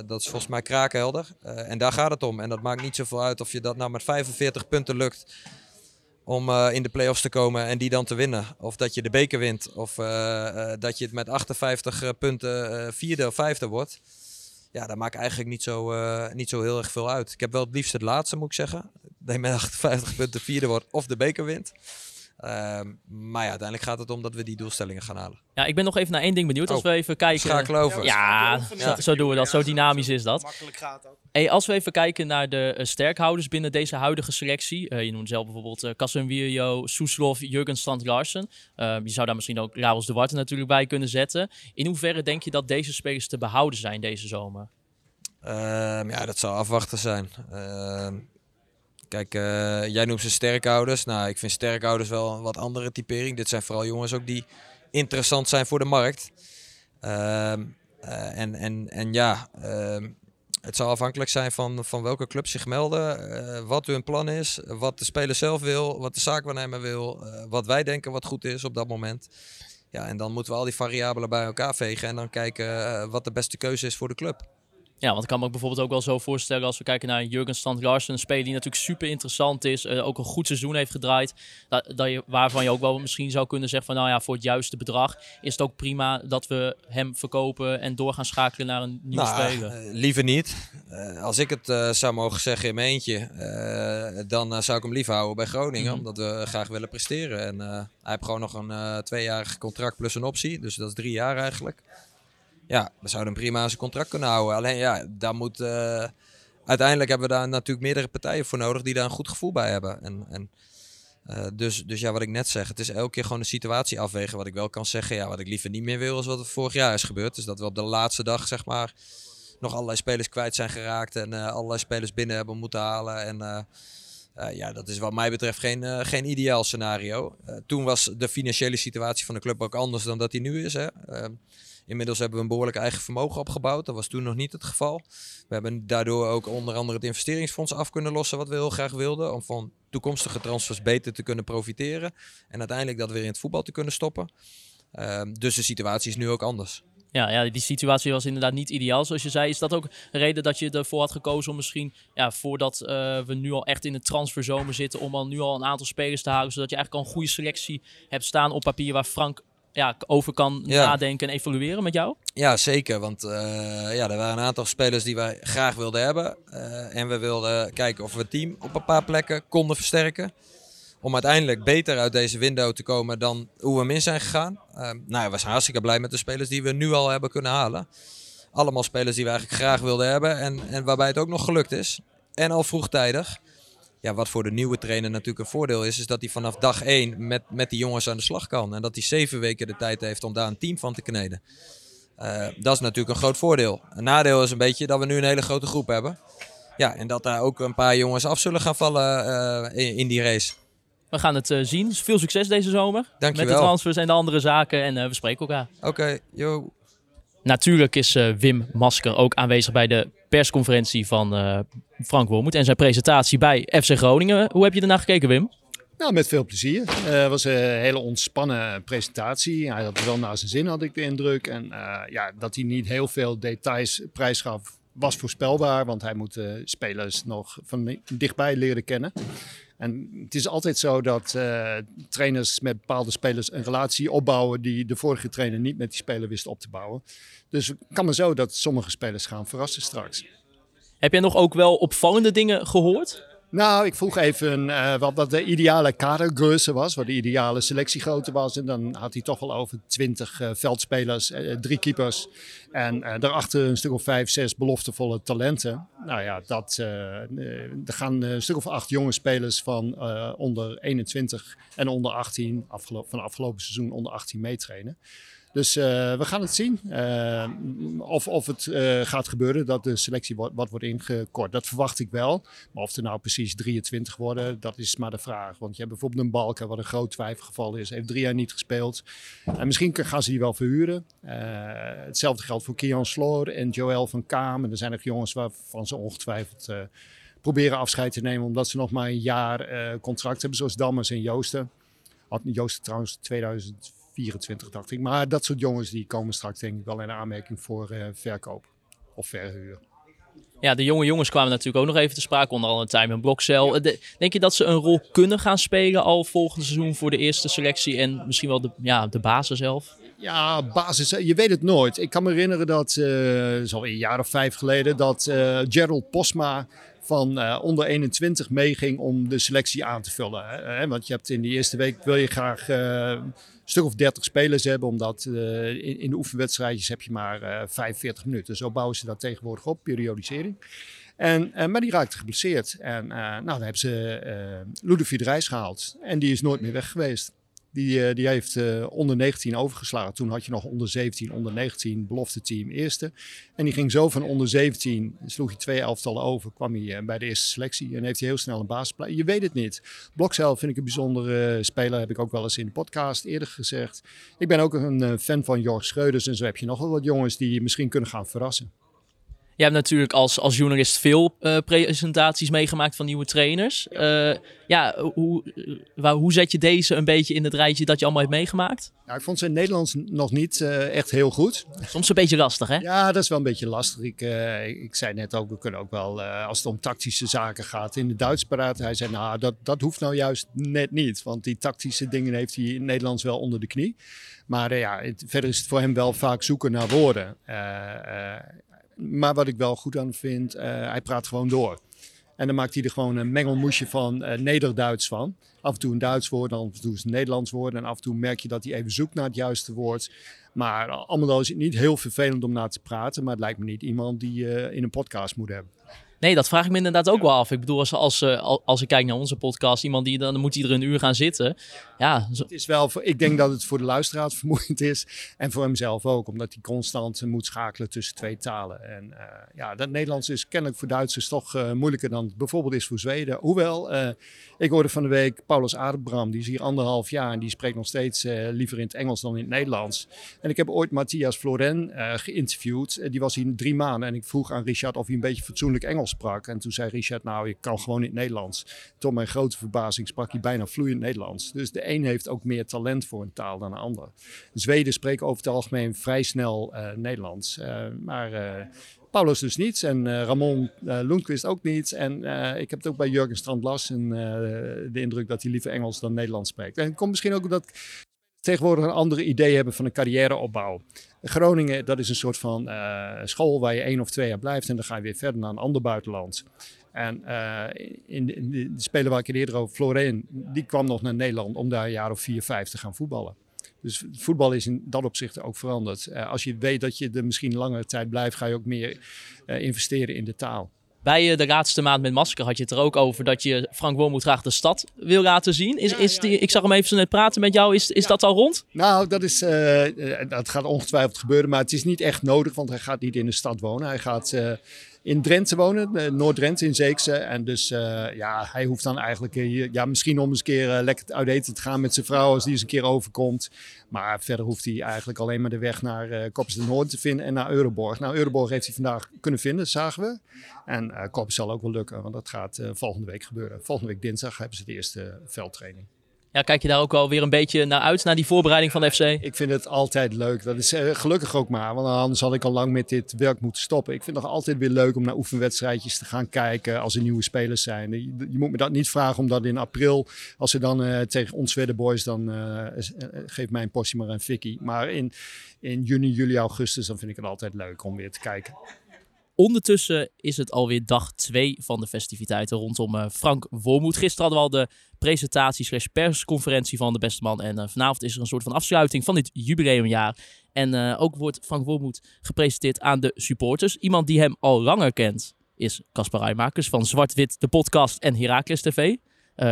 dat is volgens mij kraakhelder. En daar gaat het om. En dat maakt niet zoveel uit of je dat nou met 45 punten lukt om in de play-offs te komen en die dan te winnen. Of dat je de beker wint. Of dat je het met 58 eh, punten vierde of vijfde wordt. Ja, dat maakt eigenlijk niet zo, eh, niet zo heel erg veel uit. Ik heb wel het liefst het laatste, moet ik zeggen. Dat je met 58 punten vierde wordt of de beker wint. Ehm, maar ja, uiteindelijk gaat het om dat we die doelstellingen gaan halen. Ja, ik ben nog even naar één ding benieuwd. Als Oh, we even kijken. schakelen over. Ja, zo, zo doen we dat. Zo dynamisch is dat. Makkelijk gaat ook. Hey, als we even kijken naar de eh, sterkhouders binnen deze huidige selectie. eh, je noemt zelf bijvoorbeeld uh, Casemiro, Soeslof, Jurgen Strand Larsen. Eh, je zou daar misschien ook Rabels de Wart natuurlijk bij kunnen zetten. In hoeverre denk je dat deze spelers te behouden zijn deze zomer? Ehm, ja, dat zal afwachten zijn. Kijk, eh, jij noemt ze sterkhouders. Nou, ik vind sterkhouders wel een wat andere typering. Dit zijn vooral jongens ook die interessant zijn voor de markt. Ehm, eh, en, en, en ja, ehm, het zal afhankelijk zijn van, van welke club zich melden, eh, wat hun plan is, wat de speler zelf wil, wat de zaakwaarnemer wil, wat wij denken wat goed is op dat moment. Ja, en dan moeten we al die variabelen bij elkaar vegen en dan kijken wat de beste keuze is voor de club. Ja, want ik kan me ook bijvoorbeeld ook wel zo voorstellen als we kijken naar Jurgen Strand Larsen, een speler die natuurlijk super interessant is, eh, ook een goed seizoen heeft gedraaid, dat, dat je, waarvan je ook wel misschien zou kunnen zeggen van nou ja, voor het juiste bedrag is het ook prima dat we hem verkopen en door gaan schakelen naar een nieuwe Nou, speler. eh, liever niet. Eh, als ik het zou mogen zeggen in mijn eentje, dan zou ik hem liever houden bij Groningen. Mhm. Omdat we graag willen presteren. En hij heeft gewoon nog een tweejarig contract plus een optie. Dus dat is drie jaar eigenlijk. Ja, we zouden hem prima aan zijn contract kunnen houden. Alleen ja, daar moet... eh, uiteindelijk hebben we daar natuurlijk meerdere partijen voor nodig die daar een goed gevoel bij hebben. En, en, eh, dus, dus ja, wat ik net zeg, het is elke keer gewoon een situatie afwegen. Wat ik wel kan zeggen, ja, wat ik liever niet meer wil, is wat er vorig jaar is gebeurd. Dus dat we op de laatste dag, zeg maar, nog allerlei spelers kwijt zijn geraakt. En eh, allerlei spelers binnen hebben moeten halen. En ja, dat is wat mij betreft geen, geen ideaal scenario. Toen was de financiële situatie van de club ook anders dan dat die nu is. Hè. Inmiddels hebben we een behoorlijk eigen vermogen opgebouwd. Dat was toen nog niet het geval. We hebben daardoor ook onder andere het investeringsfonds af kunnen lossen, wat we heel graag wilden. Om van toekomstige transfers beter te kunnen profiteren. En uiteindelijk dat weer in het voetbal te kunnen stoppen. Eh, dus de situatie is nu ook anders. Ja, ja, die situatie was inderdaad niet ideaal, zoals je zei. Is dat ook een reden dat je ervoor had gekozen om misschien, ja, voordat eh, we nu al echt in de transferzomer zitten, om al nu al een aantal spelers te halen, zodat je eigenlijk al een goede selectie hebt staan op papier waar Frank ja, over kan Ja. nadenken en evalueren met jou? Ja, zeker. Want eh, ja, er waren een aantal spelers die wij graag wilden hebben. Eh, en we wilden kijken of we het team op een paar plekken konden versterken. Om uiteindelijk beter uit deze window te komen dan hoe we hem in zijn gegaan. Eh, nou ja, we zijn hartstikke blij met de spelers die we nu al hebben kunnen halen. Allemaal spelers die we eigenlijk graag wilden hebben. En, en waarbij het ook nog gelukt is. En al vroegtijdig. Ja, wat voor de nieuwe trainer natuurlijk een voordeel is, is dat hij vanaf dag één met, met die jongens aan de slag kan. En dat hij zeven weken de tijd heeft om daar een team van te kneden. Eh, dat is natuurlijk een groot voordeel. Een nadeel is een beetje dat we nu een hele grote groep hebben. Ja, en dat daar ook een paar jongens af zullen gaan vallen eh, in, in die race. We gaan het eh, zien. Veel succes deze zomer. Met de transfers en de andere zaken. En we spreken elkaar. Oké, yo. Natuurlijk is eh, Wim Masker ook aanwezig bij de persconferentie van eh, Frank Wormoed en zijn presentatie bij FC Groningen. Hoe heb je ernaar gekeken, Wim? Nou, met veel plezier. Eh, Het was een hele ontspannen presentatie. Hij had wel naar zijn zin, had ik de indruk. En ja, dat hij niet heel veel details prijsgaf, was voorspelbaar. Want hij moet spelers nog van dichtbij leren kennen. En het is altijd zo dat trainers met bepaalde spelers een relatie opbouwen die de vorige trainer niet met die speler wist op te bouwen. Dus het kan maar zo dat sommige spelers gaan verrassen straks. Heb jij nog ook wel opvallende dingen gehoord? Nou, ik vroeg even eh, wat, wat de ideale kadergröße was, wat de ideale selectiegrootte was. En dan had hij toch wel over twintig eh, veldspelers, eh, drie keepers en daarachter een stuk of vijf, zes beloftevolle talenten. Nou ja, dat, er gaan een stuk of acht jonge spelers van onder 21 en onder 18, afgelo- van afgelopen seizoen onder 18 meetrainen. Dus eh, we gaan het zien eh, of, of het eh, gaat gebeuren dat de selectie wat, wordt ingekort. Dat verwacht ik wel. Maar of er nou precies 23 worden, dat is maar de vraag. Want je hebt bijvoorbeeld een Balken, wat een groot twijfelgeval is. Heeft drie jaar niet gespeeld. En misschien gaan ze die wel verhuren. Hetzelfde geldt voor Kian Sloor en Joël van Kaam. En er zijn nog jongens waarvan ze ongetwijfeld proberen afscheid te nemen. Omdat ze nog maar een jaar contract hebben. Zoals Dammers en Joosten. Had Joosten trouwens 2024 dacht ik. Maar dat soort jongens die komen straks denk ik wel in aanmerking voor eh, verkoop of verhuur. Ja, de jonge jongens kwamen natuurlijk ook nog even te sprake, onder andere Time en Blokcel. Eh, de- Denk je dat ze een rol kunnen gaan spelen al volgend seizoen voor de eerste selectie en misschien wel de, ja, de basis zelf? Ja, basis. Je weet het nooit. Ik kan me herinneren dat, eh is al een jaar of vijf geleden, dat eh, Gerald Posma van eh, onder 21 meeging om de selectie aan te vullen. Hè? Want je hebt in die eerste week wil je graag eh, stuk of 30 spelers hebben, omdat eh, in, de oefenwedstrijdjes heb je maar eh 45 minuten. Zo bouwen ze dat tegenwoordig op, periodisering. En, eh, maar die raakte geblesseerd. En eh, nou, dan hebben ze eh Ludovic Reis gehaald. En die is nooit meer weg geweest. Die, eh, die heeft eh, onder 19 overgeslagen. Toen had je nog onder 17, onder 19 belofte team eerste. En die ging zo van onder 17, sloeg hij twee elftallen over, kwam hij eh, bij de eerste selectie en heeft hij heel snel een basisplaats. Je weet het niet. Blokcel vind ik een bijzondere speler, heb ik ook wel eens in de podcast eerder gezegd. Ik ben ook een fan van Jorg Schreuders en zo heb je nog wel wat jongens die je misschien kunnen gaan verrassen. Je hebt natuurlijk als, als journalist veel eh, presentaties meegemaakt van nieuwe trainers. Eh, ja, hoe, waar- hoe zet je deze een beetje in het rijtje dat je allemaal hebt meegemaakt? Nou, ik vond ze in het Nederlands nog niet eh, echt heel goed. Soms een beetje lastig, hè? Ja, dat is wel een beetje lastig. Ik, eh, ik zei net ook, we kunnen ook wel, eh, als het om tactische zaken gaat, in het Duits praten. Hij zei, nou, dat, dat hoeft nou juist net niet. Want die tactische dingen heeft hij in het Nederlands wel onder de knie. Maar eh, ja, het- verder is het voor hem wel vaak zoeken naar woorden. Eh, eh, maar wat ik wel goed aan vind, eh, hij praat gewoon door. En dan maakt hij er gewoon een mengelmoesje van eh Nederduits van. Af en toe een Duits woord, af en toe een Nederlands woord. En af en toe merk je dat hij even zoekt naar het juiste woord. Maar allemaal is het niet heel vervelend om naar te praten. Maar het lijkt me niet iemand die je in een podcast moet hebben. Nee, dat vraag ik me inderdaad ook wel af. Ik bedoel, als, als, eh, al- als ik kijk naar onze podcast, iemand die dan moet er een uur gaan zitten. Ja, Het is wel, ik denk dat het voor de luisteraar vermoeiend is. En voor hemzelf ook, omdat hij constant moet schakelen tussen twee talen. En eh, ja, dat Nederlands is kennelijk voor Duitsers toch eh, moeilijker dan het bijvoorbeeld is voor Zweden. Hoewel, ik hoorde van de week Paulus Aderbram, die is hier anderhalf jaar en die spreekt nog steeds liever in het Engels dan in het Nederlands. En ik heb ooit Matthias Floren geïnterviewd. Die was hier drie maanden en ik vroeg aan Richard of hij een beetje fatsoenlijk Engels sprak. En toen zei Richard, nou, ik kan gewoon in het Nederlands. Tot mijn grote verbazing sprak hij bijna vloeiend Nederlands. Dus de een heeft ook meer talent voor een taal dan de ander. Zweden spreken over het algemeen vrij snel eh, Nederlands. Eh, maar eh, Paulus dus niet. En Ramon Lundqvist ook niet. En ik heb het ook bij Jurgen Strand-Larsen eh, de indruk dat hij liever Engels dan Nederlands spreekt. En het komt misschien ook omdat tegenwoordig een andere idee hebben van een carrièreopbouw. Groningen, dat is een soort van eh, school waar je één of twee jaar blijft en dan ga je weer verder naar een ander buitenland. En eh, in, in de speler waar ik het eerder over, Florijn, die kwam nog naar Nederland om daar een jaar of vier, vijf te gaan voetballen. Dus voetbal is in dat opzicht ook veranderd. Eh, als je weet dat je er misschien langere tijd blijft, ga je ook meer investeren in de taal. Bij eh, de laatste maand met Masker had je het er ook over dat je Frank Wormoed graag de stad wil laten zien. Is, is die, ik zag hem even zo net praten met jou. Is, is dat al rond? Nou, dat, is, eh, eh, dat gaat ongetwijfeld gebeuren, maar het is niet echt nodig, want hij gaat niet in de stad wonen. Hij gaat eh, in Drenthe wonen, eh, Noord-Drenthe in Zeekse. En dus eh, ja, hij hoeft dan eigenlijk eh, ja, misschien om eens een keer lekker uit eten te gaan met zijn vrouw als die eens een keer overkomt. Maar verder hoeft hij eigenlijk alleen maar de weg naar uh, de Noord te vinden en naar Euroborg. Nou, Euroborg heeft hij vandaag kunnen vinden, zagen we. En uh, Koppes zal ook wel lukken, want dat gaat volgende week gebeuren. Volgende week dinsdag hebben ze de eerste veldtraining. Ja, kijk je daar ook wel weer een beetje naar uit, naar die voorbereiding van de FC? Ik vind het altijd leuk. Dat is uh, gelukkig ook maar, want anders had ik al lang met dit werk moeten stoppen. Ik vind het nog altijd weer leuk om naar oefenwedstrijdjes te gaan kijken als er nieuwe spelers zijn. Je, moet me dat niet vragen, omdat in april, als ze dan uh, tegen ons Wedde Boys, dan uh, geef mij een portie maar aan Vicky. Maar in, in juni, juli, augustus, dan vind ik het altijd leuk om weer te kijken. Ondertussen is het alweer dag 2 van de festiviteiten rondom uh, Frank Wormoed. Gisteren hadden we al de presentatie slash persconferentie van de beste man. En uh, vanavond is er een soort van afsluiting van dit jubileumjaar. En uh, ook wordt Frank Wormoed gepresenteerd aan de supporters. Iemand die hem al langer kent is Casper Rijmakers van Zwart-Wit, de podcast en Heracles TV.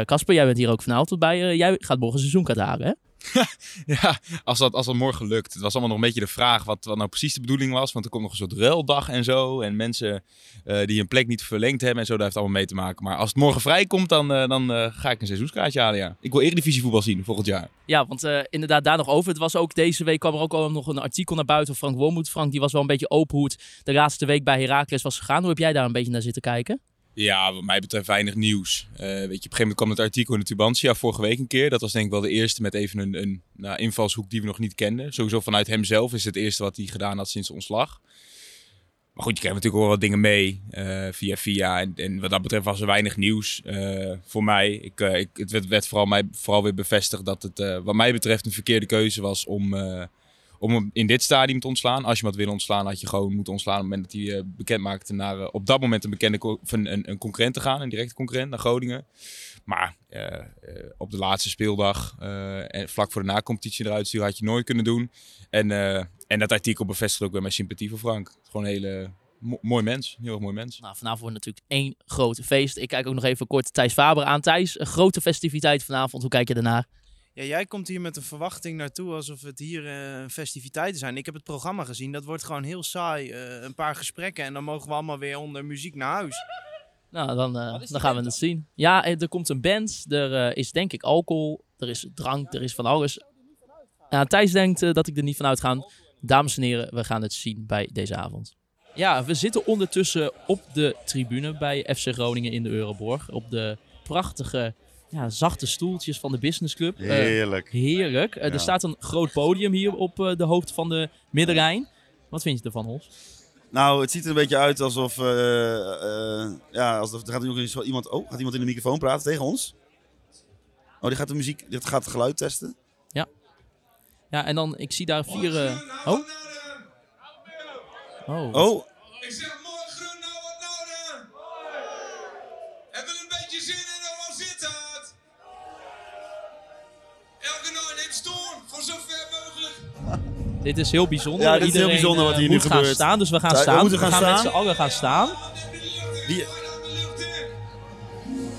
Casper, jij bent hier ook vanavond bij. jij gaat morgen seizoenkaart halen, hè? ja, als dat, als dat morgen lukt. Het was allemaal nog een beetje de vraag wat, wat nou precies de bedoeling was. Want er komt nog een soort ruildag en zo. En mensen uh, die hun plek niet verlengd hebben en zo, daar heeft allemaal mee te maken. Maar als het morgen vrij komt, dan, uh, dan uh, ga ik een seizoenskaartje halen, ja. Ik wil Eredivisie voetbal zien volgend jaar. Ja, want inderdaad daar nog over. Het was ook deze week kwam er ook al nog een artikel naar buiten van Frank Wormoed. Frank, die was wel een beetje open hoe het de laatste week bij Heracles was gegaan. Hoe heb jij daar een beetje naar zitten kijken? Ja, wat mij betreft weinig nieuws. Uh, weet je, op een gegeven moment kwam het artikel in de Tubantia vorige week een keer. Dat was denk ik wel de eerste met even een, een nou, invalshoek die we nog niet kenden. Sowieso vanuit hemzelf is het eerste wat hij gedaan had sinds ontslag. Maar goed, je krijgt natuurlijk wel wat dingen mee uh, via via. En, en, wat dat betreft was er weinig nieuws uh, voor mij. Ik, ik, het werd, werd, vooral, mij, vooral weer bevestigd dat het wat mij betreft een verkeerde keuze was om om hem in dit stadium te ontslaan. Als je hem had willen ontslaan, had je gewoon moeten ontslaan op het moment dat hij uh, bekend maakte naar uh, op dat moment een bekende een, een, concurrent te gaan, een directe concurrent naar Groningen. Maar uh, op de laatste speeldag en vlak voor de nacompetitie eruit sturen had je nooit kunnen doen. En, en dat artikel bevestigt ook weer mijn sympathie voor Frank. Gewoon een hele mo mooi mens, heel erg mooi mens. Nou, vanavond wordt natuurlijk één groot feest. Ik kijk ook nog even kort Thijs Faber aan. Thijs, een grote festiviteit vanavond. Hoe kijk je daarnaar? Ja, jij komt hier met een verwachting naartoe alsof het hier uh, festiviteiten zijn. Ik heb het programma gezien, dat wordt gewoon heel saai. Uh, een paar gesprekken en dan mogen we allemaal weer onder muziek naar huis. Nou, dan, uh, dan gaan we het zien. Ja, er komt een band, er is denk ik alcohol, er is drank, er is van alles. Ja, Thijs denkt dat ik er niet van uitga. Dames en heren, we gaan het zien bij deze avond. Ja, we zitten ondertussen op de tribune bij FC Groningen in de Euroborg. Op de prachtige, ja, zachte stoeltjes van de Business Club. Eh, Heerlijk. heerlijk. Eh, Ja. Er staat een groot podium hier op eh, de hoogte van de Middenrijn. Wat vind je ervan, Hols? Nou, het ziet er een beetje uit alsof. eh, eh, ja, alsof er gaat nu nog eens iemand. Oh, gaat iemand in de microfoon praten tegen ons? Oh, die gaat de muziek. Die gaat het geluid testen. Ja. Ja, en dan, ik zie daar vier... eh, oh? Oh. Oh, Ik zeg Dit is heel bijzonder. Ja, dit is heel bijzonder wat eh, hier nu moet gaan gebeurt. staan, dus we gaan Ja, we staan. moeten gaan met staan. z'n allen gaan staan. wie,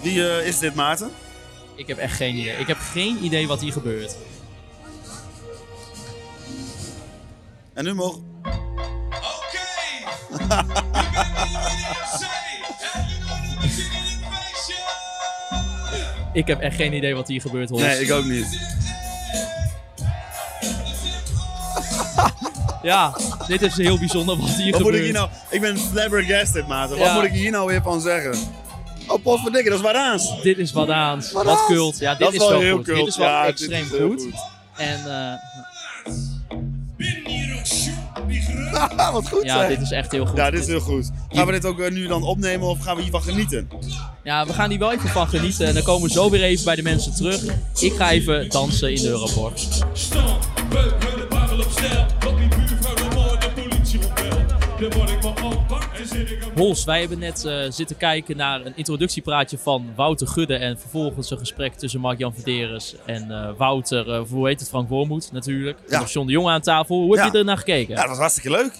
wie eh, is dit, Maarten? Ik heb echt geen idee. Ik heb geen idee wat hier gebeurt. En nu mogen. Ik heb echt geen idee wat hier gebeurt, Hols. Nee, ik ook niet. Ja, dit is heel bijzonder wat hier Wat moet gebeurt. ik hier nou? Ik ben flabbergasted, Maarten. Wat Ja. moet ik hier nou weer van zeggen? Oh, potverdikke, dat is Waraans. Dit is Wadaans. Wadaans. Wat kult. Ja, dit Dat is wel wel heel goed. kult. Dit is wel Ja, extreem is heel goed. goed. En eh, Wat goed ja, zeg. dit is echt heel goed. Ja, dit is heel goed. Gaan we dit ook eh, nu dan opnemen of gaan we hiervan genieten? Ja, we gaan hier wel even van genieten. En dan komen we zo weer even bij de mensen terug. Ik ga even dansen in de Euroborg. Stamp, Hols, wij hebben net eh, zitten kijken naar een introductiepraatje van Wouter Gudde. En vervolgens een gesprek tussen Mark-Jan Verderes en eh, Wouter, eh, hoe heet het, Frank Wormoed natuurlijk. En Ja. nog John de Jong aan tafel. Hoe heb Ja. je er naar gekeken? Ja, dat was hartstikke leuk.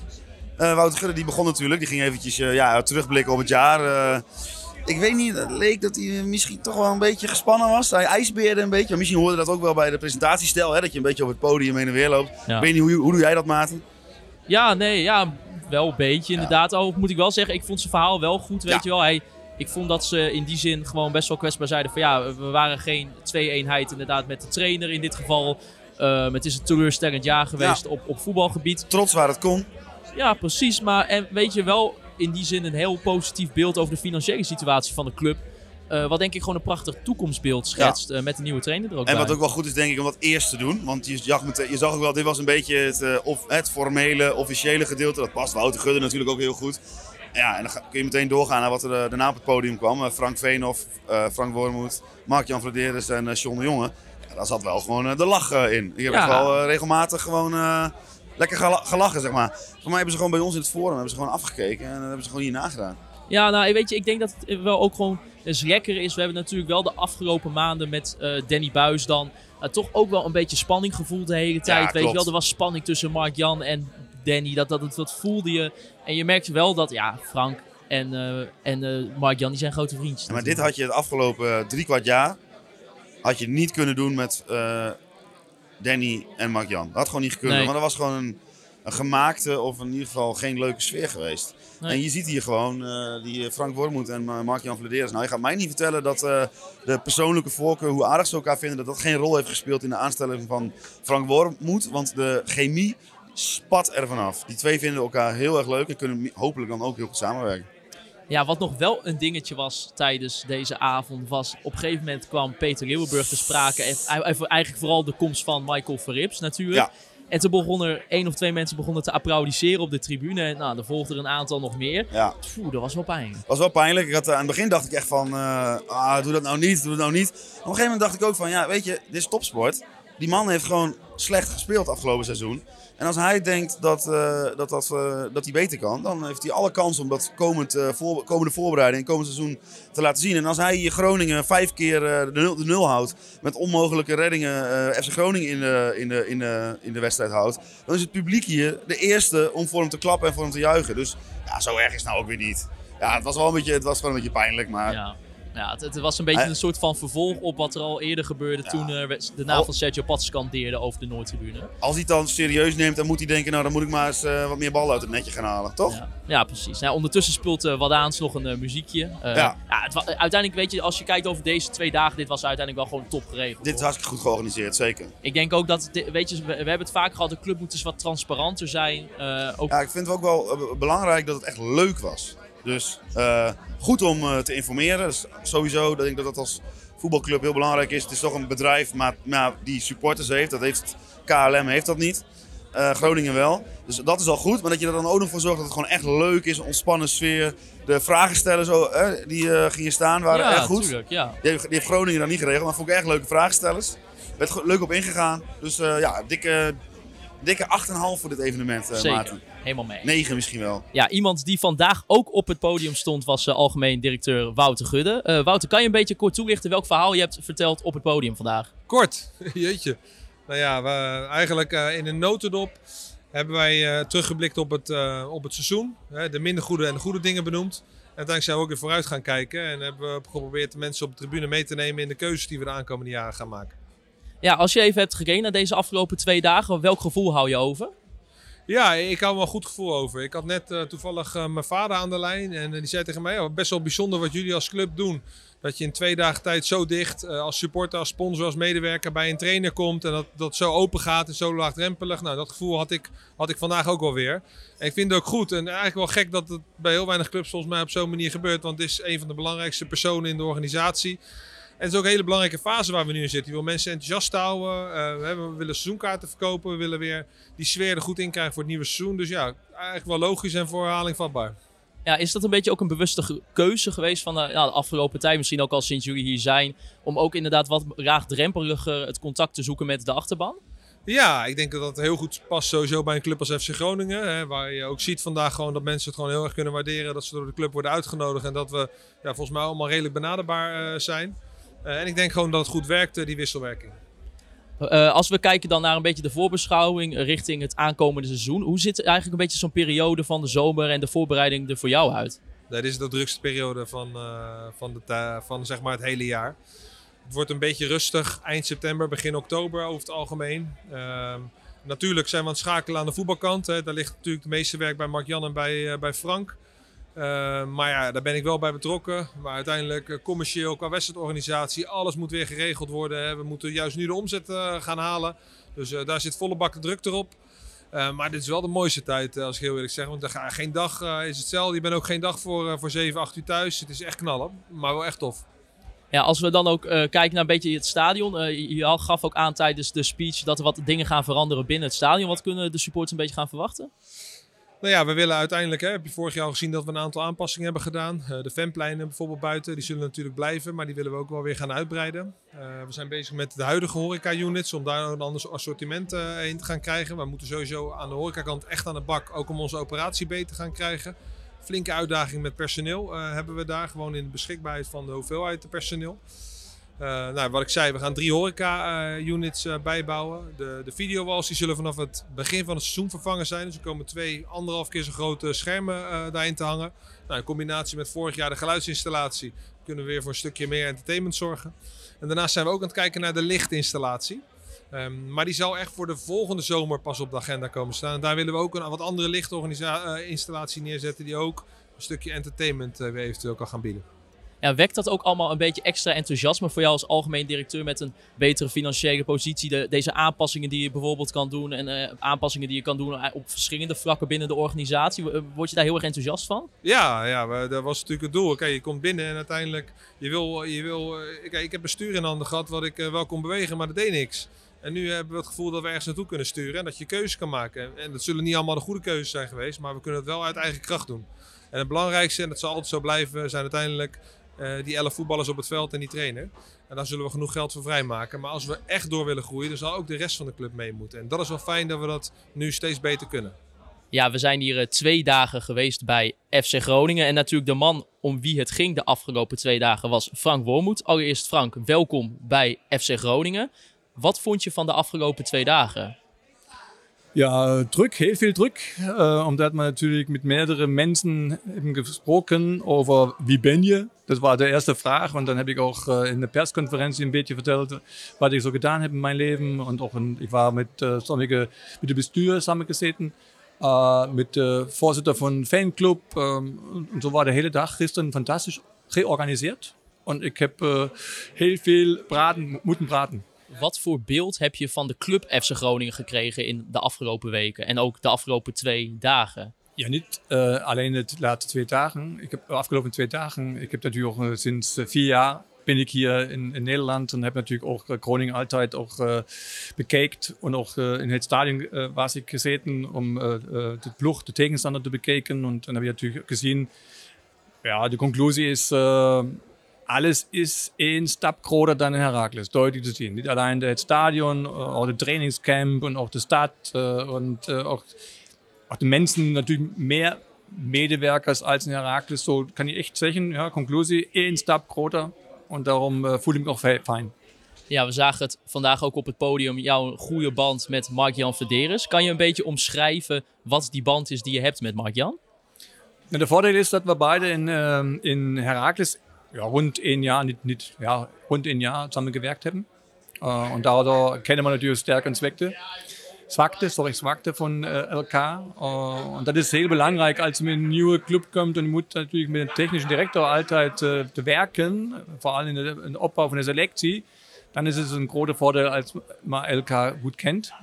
Wouter Gudde die begon natuurlijk. Die ging eventjes ja, terugblikken op het jaar. Ik weet niet, het leek dat hij misschien toch wel een beetje gespannen was. Hij ijsbeerde een beetje. Misschien hoorde dat ook wel bij de presentatiestijl. Hè, dat je een beetje op het podium heen en weer loopt. Ja. Ik weet niet, hoe, hoe doe jij dat, Maarten? Ja, nee, ja, wel een beetje inderdaad. Oh, moet ik wel zeggen, ik vond zijn verhaal wel goed, weet je wel. Hij, ik vond dat ze in die zin gewoon best wel kwetsbaar zeiden van ja, we waren geen twee-eenheid inderdaad met de trainer in dit geval. Ehm, het is een teleurstellend jaar geweest op, op voetbalgebied. Trots waar het kon. Ja, precies. Maar en weet je wel in die zin een heel positief beeld over de financiële situatie van de club. Eh, wat denk ik gewoon een prachtig toekomstbeeld schetst eh, met de nieuwe trainer er ook En bij. wat ook wel goed is, denk ik, om dat eerst te doen. Want je zag, je zag ook wel, dit was een beetje het, eh, of, het formele, officiële gedeelte. Dat past Wouter Gudde natuurlijk ook heel goed. Ja, en dan kun je meteen doorgaan naar wat er daarna op het podium kwam. Frank Veenhoff, Frank Wormoed, Mark-Jan Vladeres en John de Jonge. Ja, daar zat wel gewoon de lach in. Ik heb Ja. echt wel regelmatig gewoon lekker gela- gelachen, zeg maar. Voor mij hebben ze gewoon bij ons in het forum hebben ze gewoon afgekeken. En hebben ze gewoon hier nagedaan. Ja, nou weet je, ik denk dat het wel ook gewoon eens lekker is. We hebben natuurlijk wel de afgelopen maanden met eh, Danny Buis dan eh, toch ook wel een beetje spanning gevoeld de hele tijd. weet je wel, er was spanning tussen Mark-Jan en Danny. Dat, dat, dat, dat voelde je. En je merkte wel dat, ja, Frank en, eh, en eh, Mark-Jan, die zijn grote vriendjes. Ja, maar dit had je het afgelopen drie kwart jaar had je niet kunnen doen met Danny en Mark-Jan. Dat had gewoon niet gekund. Nee. Want dat was gewoon een, een gemaakte of in ieder geval geen leuke sfeer geweest. Nee. En je ziet hier gewoon eh, die Frank Wormoed en eh, Mark-Jan Vladeres. Nou, je gaat mij niet vertellen dat eh, de persoonlijke voorkeur, hoe aardig ze elkaar vinden, dat dat geen rol heeft gespeeld in de aanstelling van Frank Wormoed. Want de chemie spat er vanaf. Die twee vinden elkaar heel erg leuk en kunnen hopelijk dan ook heel goed samenwerken. Ja, wat nog wel een dingetje was tijdens deze avond was... op een gegeven moment kwam Peter Leeuwenburg te sprake. En eigenlijk vooral de komst van Michael Verrips natuurlijk. Ja. En toen begonnen er één of twee mensen begonnen te applaudisseren op de tribune. Nou, er volgden er een aantal nog meer. Ja. Dat was wel pijn. was wel pijnlijk. Ik had, eh, aan het begin dacht ik echt van, eh, ah, doe dat nou niet, doe dat nou niet. Op een gegeven moment dacht ik ook van, ja, weet je, dit is topsport. Die man heeft gewoon slecht gespeeld afgelopen seizoen. En als hij denkt dat, eh, dat, dat, eh, dat hij beter kan, dan heeft hij alle kans om dat komend, eh, voor, komende voorbereiding, komend seizoen te laten zien. En als hij hier Groningen vijf keer de, nul, de houdt, met onmogelijke reddingen FC Groningen in de, in, de, in, de, in de wedstrijd houdt, dan is het publiek hier de eerste om voor hem te klappen en voor hem te juichen. Dus ja, zo erg is het nou ook weer niet. Ja, het was wel een beetje, het was gewoon een beetje pijnlijk, maar... Ja. Ja, het, het was een beetje een soort van vervolg op wat er al eerder gebeurde toen eh, de naam van Sergio Pat scandeerde over de Noordtribune. Als hij het dan serieus neemt, dan moet hij denken, nou dan moet ik maar eens eh, wat meer ballen uit het netje gaan halen, toch? Ja, ja precies. Nou, ondertussen speelt eh Wadaans nog een muziekje. Ja. het uiteindelijk, weet je, als je kijkt over deze twee dagen, dit was uiteindelijk wel gewoon top geregeld. Dit is hartstikke goed georganiseerd, zeker. Ik denk ook dat, weet je, we, we hebben het vaak gehad, de club moet dus wat transparanter zijn. Ook Ja, ik vind het ook wel belangrijk dat het echt leuk was. Dus eh, goed om eh, te informeren. Dus sowieso, dat ik denk dat dat als voetbalclub heel belangrijk is. Het is toch een bedrijf maar, maar die supporters heeft. Dat heeft KLM heeft dat niet. Eh, Groningen wel. Dus dat is al goed. Maar dat je er dan ook nog voor zorgt dat het gewoon echt leuk is. Een ontspannen sfeer. De vragenstellers zo, eh, die gingen staan waren ja, echt goed. tuurlijk, ja. Die heeft, die heeft Groningen dan niet geregeld. Maar vond ik echt leuke vragenstellers. werd leuk op ingegaan. Dus ja, dikke, dikke 8,5 voor dit evenement, eh Zeker, Maarten. helemaal mee. 9 misschien wel. Ja, iemand die vandaag ook op het podium stond was eh, algemeen directeur Wouter Gudde. Eh, Wouter, kan je een beetje kort toelichten welk verhaal je hebt verteld op het podium vandaag? Kort, jeetje. Nou ja, we, eigenlijk eh, in een notendop hebben wij eh, teruggeblikt op het, eh, op het seizoen. Hè, de minder goede en de goede dingen benoemd. En uiteindelijk zijn we ook weer vooruit gaan kijken. En hebben we geprobeerd de mensen op de tribune mee te nemen in de keuzes die we de aankomende jaren gaan maken. Ja, als je even hebt gekeken naar deze afgelopen twee dagen, welk gevoel hou je over? Ja, ik hou wel een goed gevoel over. Ik had net eh, toevallig eh, mijn vader aan de lijn en eh, die zei tegen mij, ja, best wel bijzonder wat jullie als club doen. Dat je in twee dagen tijd zo dicht als supporter, als sponsor, als medewerker bij een trainer komt en dat dat zo open gaat en zo laagdrempelig. Nou, dat gevoel had ik, had ik vandaag ook wel weer. Ik vind het ook goed en eigenlijk wel gek dat het bij heel weinig clubs volgens mij op zo'n manier gebeurt, want het is een van de belangrijkste personen in de organisatie. En het is ook een hele belangrijke fase waar we nu in zitten. Je wil mensen enthousiast houden. eh, we, hebben- we willen seizoenkaarten verkopen. We willen weer die sfeer er goed in krijgen voor het nieuwe seizoen. Dus ja, eigenlijk wel logisch en voor herhaling vatbaar. Ja, is dat een beetje ook een bewuste keuze geweest van de, ja, de afgelopen tijd, misschien ook al sinds jullie hier zijn, om ook inderdaad wat laagdrempeliger het contact te zoeken met de achterban? Ja, ik denk dat dat heel goed past sowieso bij een club als FC Groningen. Hè, waar je ook ziet vandaag gewoon dat mensen het gewoon heel erg kunnen waarderen. Dat ze door de club worden uitgenodigd. En dat we ja, volgens mij allemaal redelijk benaderbaar eh, zijn. Eh, en ik denk gewoon dat het goed werkt, eh, die wisselwerking. Eh, als we kijken dan naar een beetje de voorbeschouwing richting het aankomende seizoen, hoe ziet eigenlijk een beetje zo'n periode van de zomer en de voorbereiding er voor jou uit? Dit is de drukste periode van, eh, van, de van zeg maar het hele jaar. Het wordt een beetje rustig eind september, begin oktober over het algemeen. Ehm, natuurlijk zijn we aan het schakelen aan de voetbalkant. Hè. Daar ligt natuurlijk het meeste werk bij Mark-Jan en bij, bij Frank. Ehm, maar ja, daar ben ik wel bij betrokken. Maar uiteindelijk eh, commercieel, qua wedstrijdorganisatie, alles moet weer geregeld worden. Hè. We moeten juist nu de omzet eh, gaan halen. Dus eh, daar zit volle bak de druk erop. Eh, maar dit is wel de mooiste tijd, eh, als ik heel eerlijk zeg. Want er ga- geen dag eh, is hetzelfde. Je bent ook geen dag voor, eh, voor 7, 8 uur thuis. Het is echt knallen, maar wel echt tof. Ja, als we dan ook eh, kijken naar een beetje het stadion. eh, je- gaf ook aan tijdens de speech dat er wat dingen gaan veranderen binnen het stadion. Wat kunnen de supporters een beetje gaan verwachten? Nou ja, we willen uiteindelijk, hè, heb je vorig jaar al gezien dat we een aantal aanpassingen hebben gedaan. Eh, de fanpleinen bijvoorbeeld buiten, die zullen natuurlijk blijven, maar die willen we ook wel weer gaan uitbreiden. Eh, we zijn bezig met de huidige horeca-units om daar een ander assortiment eh, in te gaan krijgen. We moeten sowieso aan de horecakant echt aan de bak, ook om onze operatie beter te gaan krijgen. Flinke uitdaging met personeel hebben we daar, gewoon in de beschikbaarheid van de hoeveelheid personeel. Eh, nou, wat ik zei, we gaan drie horeca-units eh, bijbouwen. De, de videowalls die zullen vanaf het begin van het seizoen vervangen zijn. Dus er komen twee, anderhalf keer zo grote schermen eh, daarin te hangen. Nou, in combinatie met vorig jaar de geluidsinstallatie kunnen we weer voor een stukje meer entertainment zorgen. En daarnaast zijn we ook aan het kijken naar de lichtinstallatie. Ehm, maar die zal echt voor de volgende zomer pas op de agenda komen staan. En daar willen we ook een wat andere lichtinstallatie neerzetten die ook een stukje entertainment eh, weer eventueel kan gaan bieden. Ja, wekt dat ook allemaal een beetje extra enthousiasme voor jou als algemeen directeur met een betere financiële positie? De, deze aanpassingen die je bijvoorbeeld kan doen en eh, aanpassingen die je kan doen eh, op verschillende vlakken binnen de organisatie. Eh, Word je daar heel erg enthousiast van? Ja, ja dat was natuurlijk het doel. Kijk, je komt binnen en uiteindelijk, je wil, je wil kijk, ik heb een stuur in handen gehad wat ik wel kon bewegen, maar dat deed niks. En nu hebben we het gevoel dat we ergens naartoe kunnen sturen en dat je keuzes kan maken. En dat zullen niet allemaal de goede keuzes zijn geweest, maar we kunnen het wel uit eigen kracht doen. En het belangrijkste, en dat zal altijd zo blijven, zijn uiteindelijk eh, die elf voetballers op het veld en die trainer. En daar zullen we genoeg geld voor vrijmaken. Maar als we echt door willen groeien, dan zal ook de rest van de club mee moeten. En dat is wel fijn dat we dat nu steeds beter kunnen. Ja, we zijn hier eh, twee dagen geweest bij FC Groningen. En natuurlijk de man om wie het ging de afgelopen twee dagen was Frank Wormoed. Allereerst Frank, welkom bij FC Groningen. Wat vond je van de afgelopen twee dagen? Ja, Druck, heel veel druk. Uh, omdat man natuurlijk met meerdere mensen eben gesproken over wie ben je? Dat was de eerste vraag. En dan heb ik ook uh, in de persconferentie een beetje verteld wat ik zo gedaan heb in mijn leven. En ook een, ik war met uh, sommige, met de bestuur samengezeten. Uh, met de voorzitter van fanclub. Um, en zo war de hele dag gisteren fantastisch georganiseerd. En ik heb heel veel braten, moeten praten. Wat voor beeld heb je van de club FC Groningen gekregen in de afgelopen weken en ook de afgelopen twee dagen? Ja, niet uh, alleen de laatste twee dagen. Ik heb de afgelopen twee dagen, ik heb natuurlijk uh, sinds uh, vier jaar ben ik hier in, Nederland en heb natuurlijk ook Groningen altijd ook bekeken. En ook in het stadion was ik gezeten om de ploeg, de tegenstander te bekijken. En dan heb je natuurlijk gezien, ja, de conclusie is alles is één stap groter dan in Herakles, deutlich zu sehen. Nicht allein das Stadion, auch das Trainingscamp und auch die Stadt und auch, auch die Menschen natürlich mehr medewerkers als in Herakles. So kann ich echt zeggen, ja, conclusie, één stap groter. En daarom uh, voel ik me nog fijn. Ja, we zagen het vandaag ook op het podium. Jouw goede band met Mark-Jan Verderes. Kan je een beetje omschrijven wat die band is die je hebt met Mark-Jan? Nou, de voordeel is dat we beide in, uh, in Herakles ja, rund een jaar, niet, niet, ja, rund een jaar samengewerkt hebben. Uh, en daardoor kennen we natuurlijk sterke en zwakte. Zwakte, sorry, zwakte van uh, LK. Uh, en dat is heel belangrijk als je met een nieuwe club komt en je moet natuurlijk met een technische director altijd uh, te werken, vooral in de, in de opbouw van de selectie. Dan is het een grote voordeel als man LK goed kent.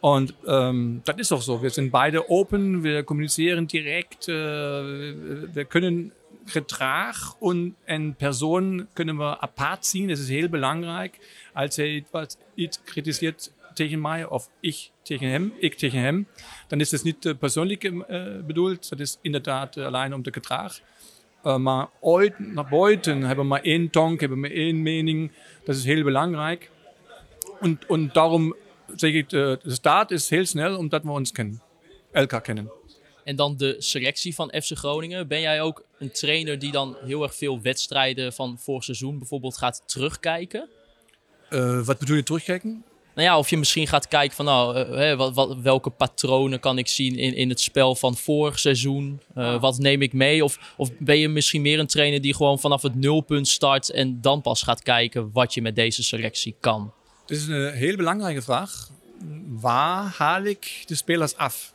Und ähm, das ist auch so. Wir sind beide open, wir kommunizieren direkt, äh, wir können gedrag en, en persoon kunnen we apart zien. Dat is heel belangrijk. Als hij iets, iets kritiseert tegen mij of ik tegen hem, ik tegen hem, dan is het niet uh, persoonlijk uh, bedoeld. Dat is inderdaad uh, alleen om de gedrag. Uh, maar ooit naar buiten hebben we maar één tong, hebben we maar één mening. Dat is heel belangrijk. En, en daarom zeg ik, de start is heel snel omdat we ons kennen, elkaar kennen. En dan de selectie van FC Groningen. Ben jij ook een trainer die dan heel erg veel wedstrijden van vorig seizoen bijvoorbeeld gaat terugkijken? Uh, wat bedoel je terugkijken? Nou ja, of je misschien gaat kijken van nou, uh, wat, wat, welke patronen kan ik zien in, in het spel van vorig seizoen? Uh, wat neem ik mee? Of, of ben je misschien meer een trainer die gewoon vanaf het nulpunt start en dan pas gaat kijken wat je met deze selectie kan? Dat is een heel belangrijke vraag. Waar haal ik de spelers af?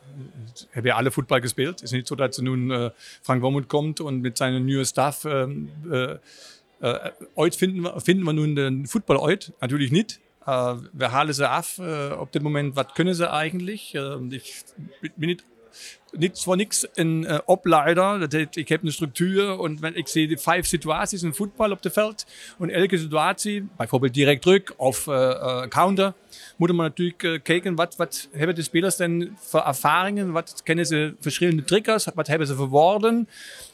Heb je alle voetbal gespeeld? Het is niet zo dat nu uh, Frank Wormuth komt en met zijn nieuwe staf uh, uh, ooit vinden we, vinden we nu de voetbal ooit? Natuurlijk niet. Uh, we halen ze af uh, op dit moment. Wat kunnen ze eigenlijk? Uh, ik ben niet, niet voor niks een uh, opleider. Dat heet, ik heb een structuur en ik zie vijf situaties in voetbal op het veld. En elke situatie, bijvoorbeeld direct druk of counter, moeten we natuurlijk kijken wat, wat hebben de spelers dan voor ervaringen? Wat kennen ze verschillende triggers? Wat hebben ze voor woorden?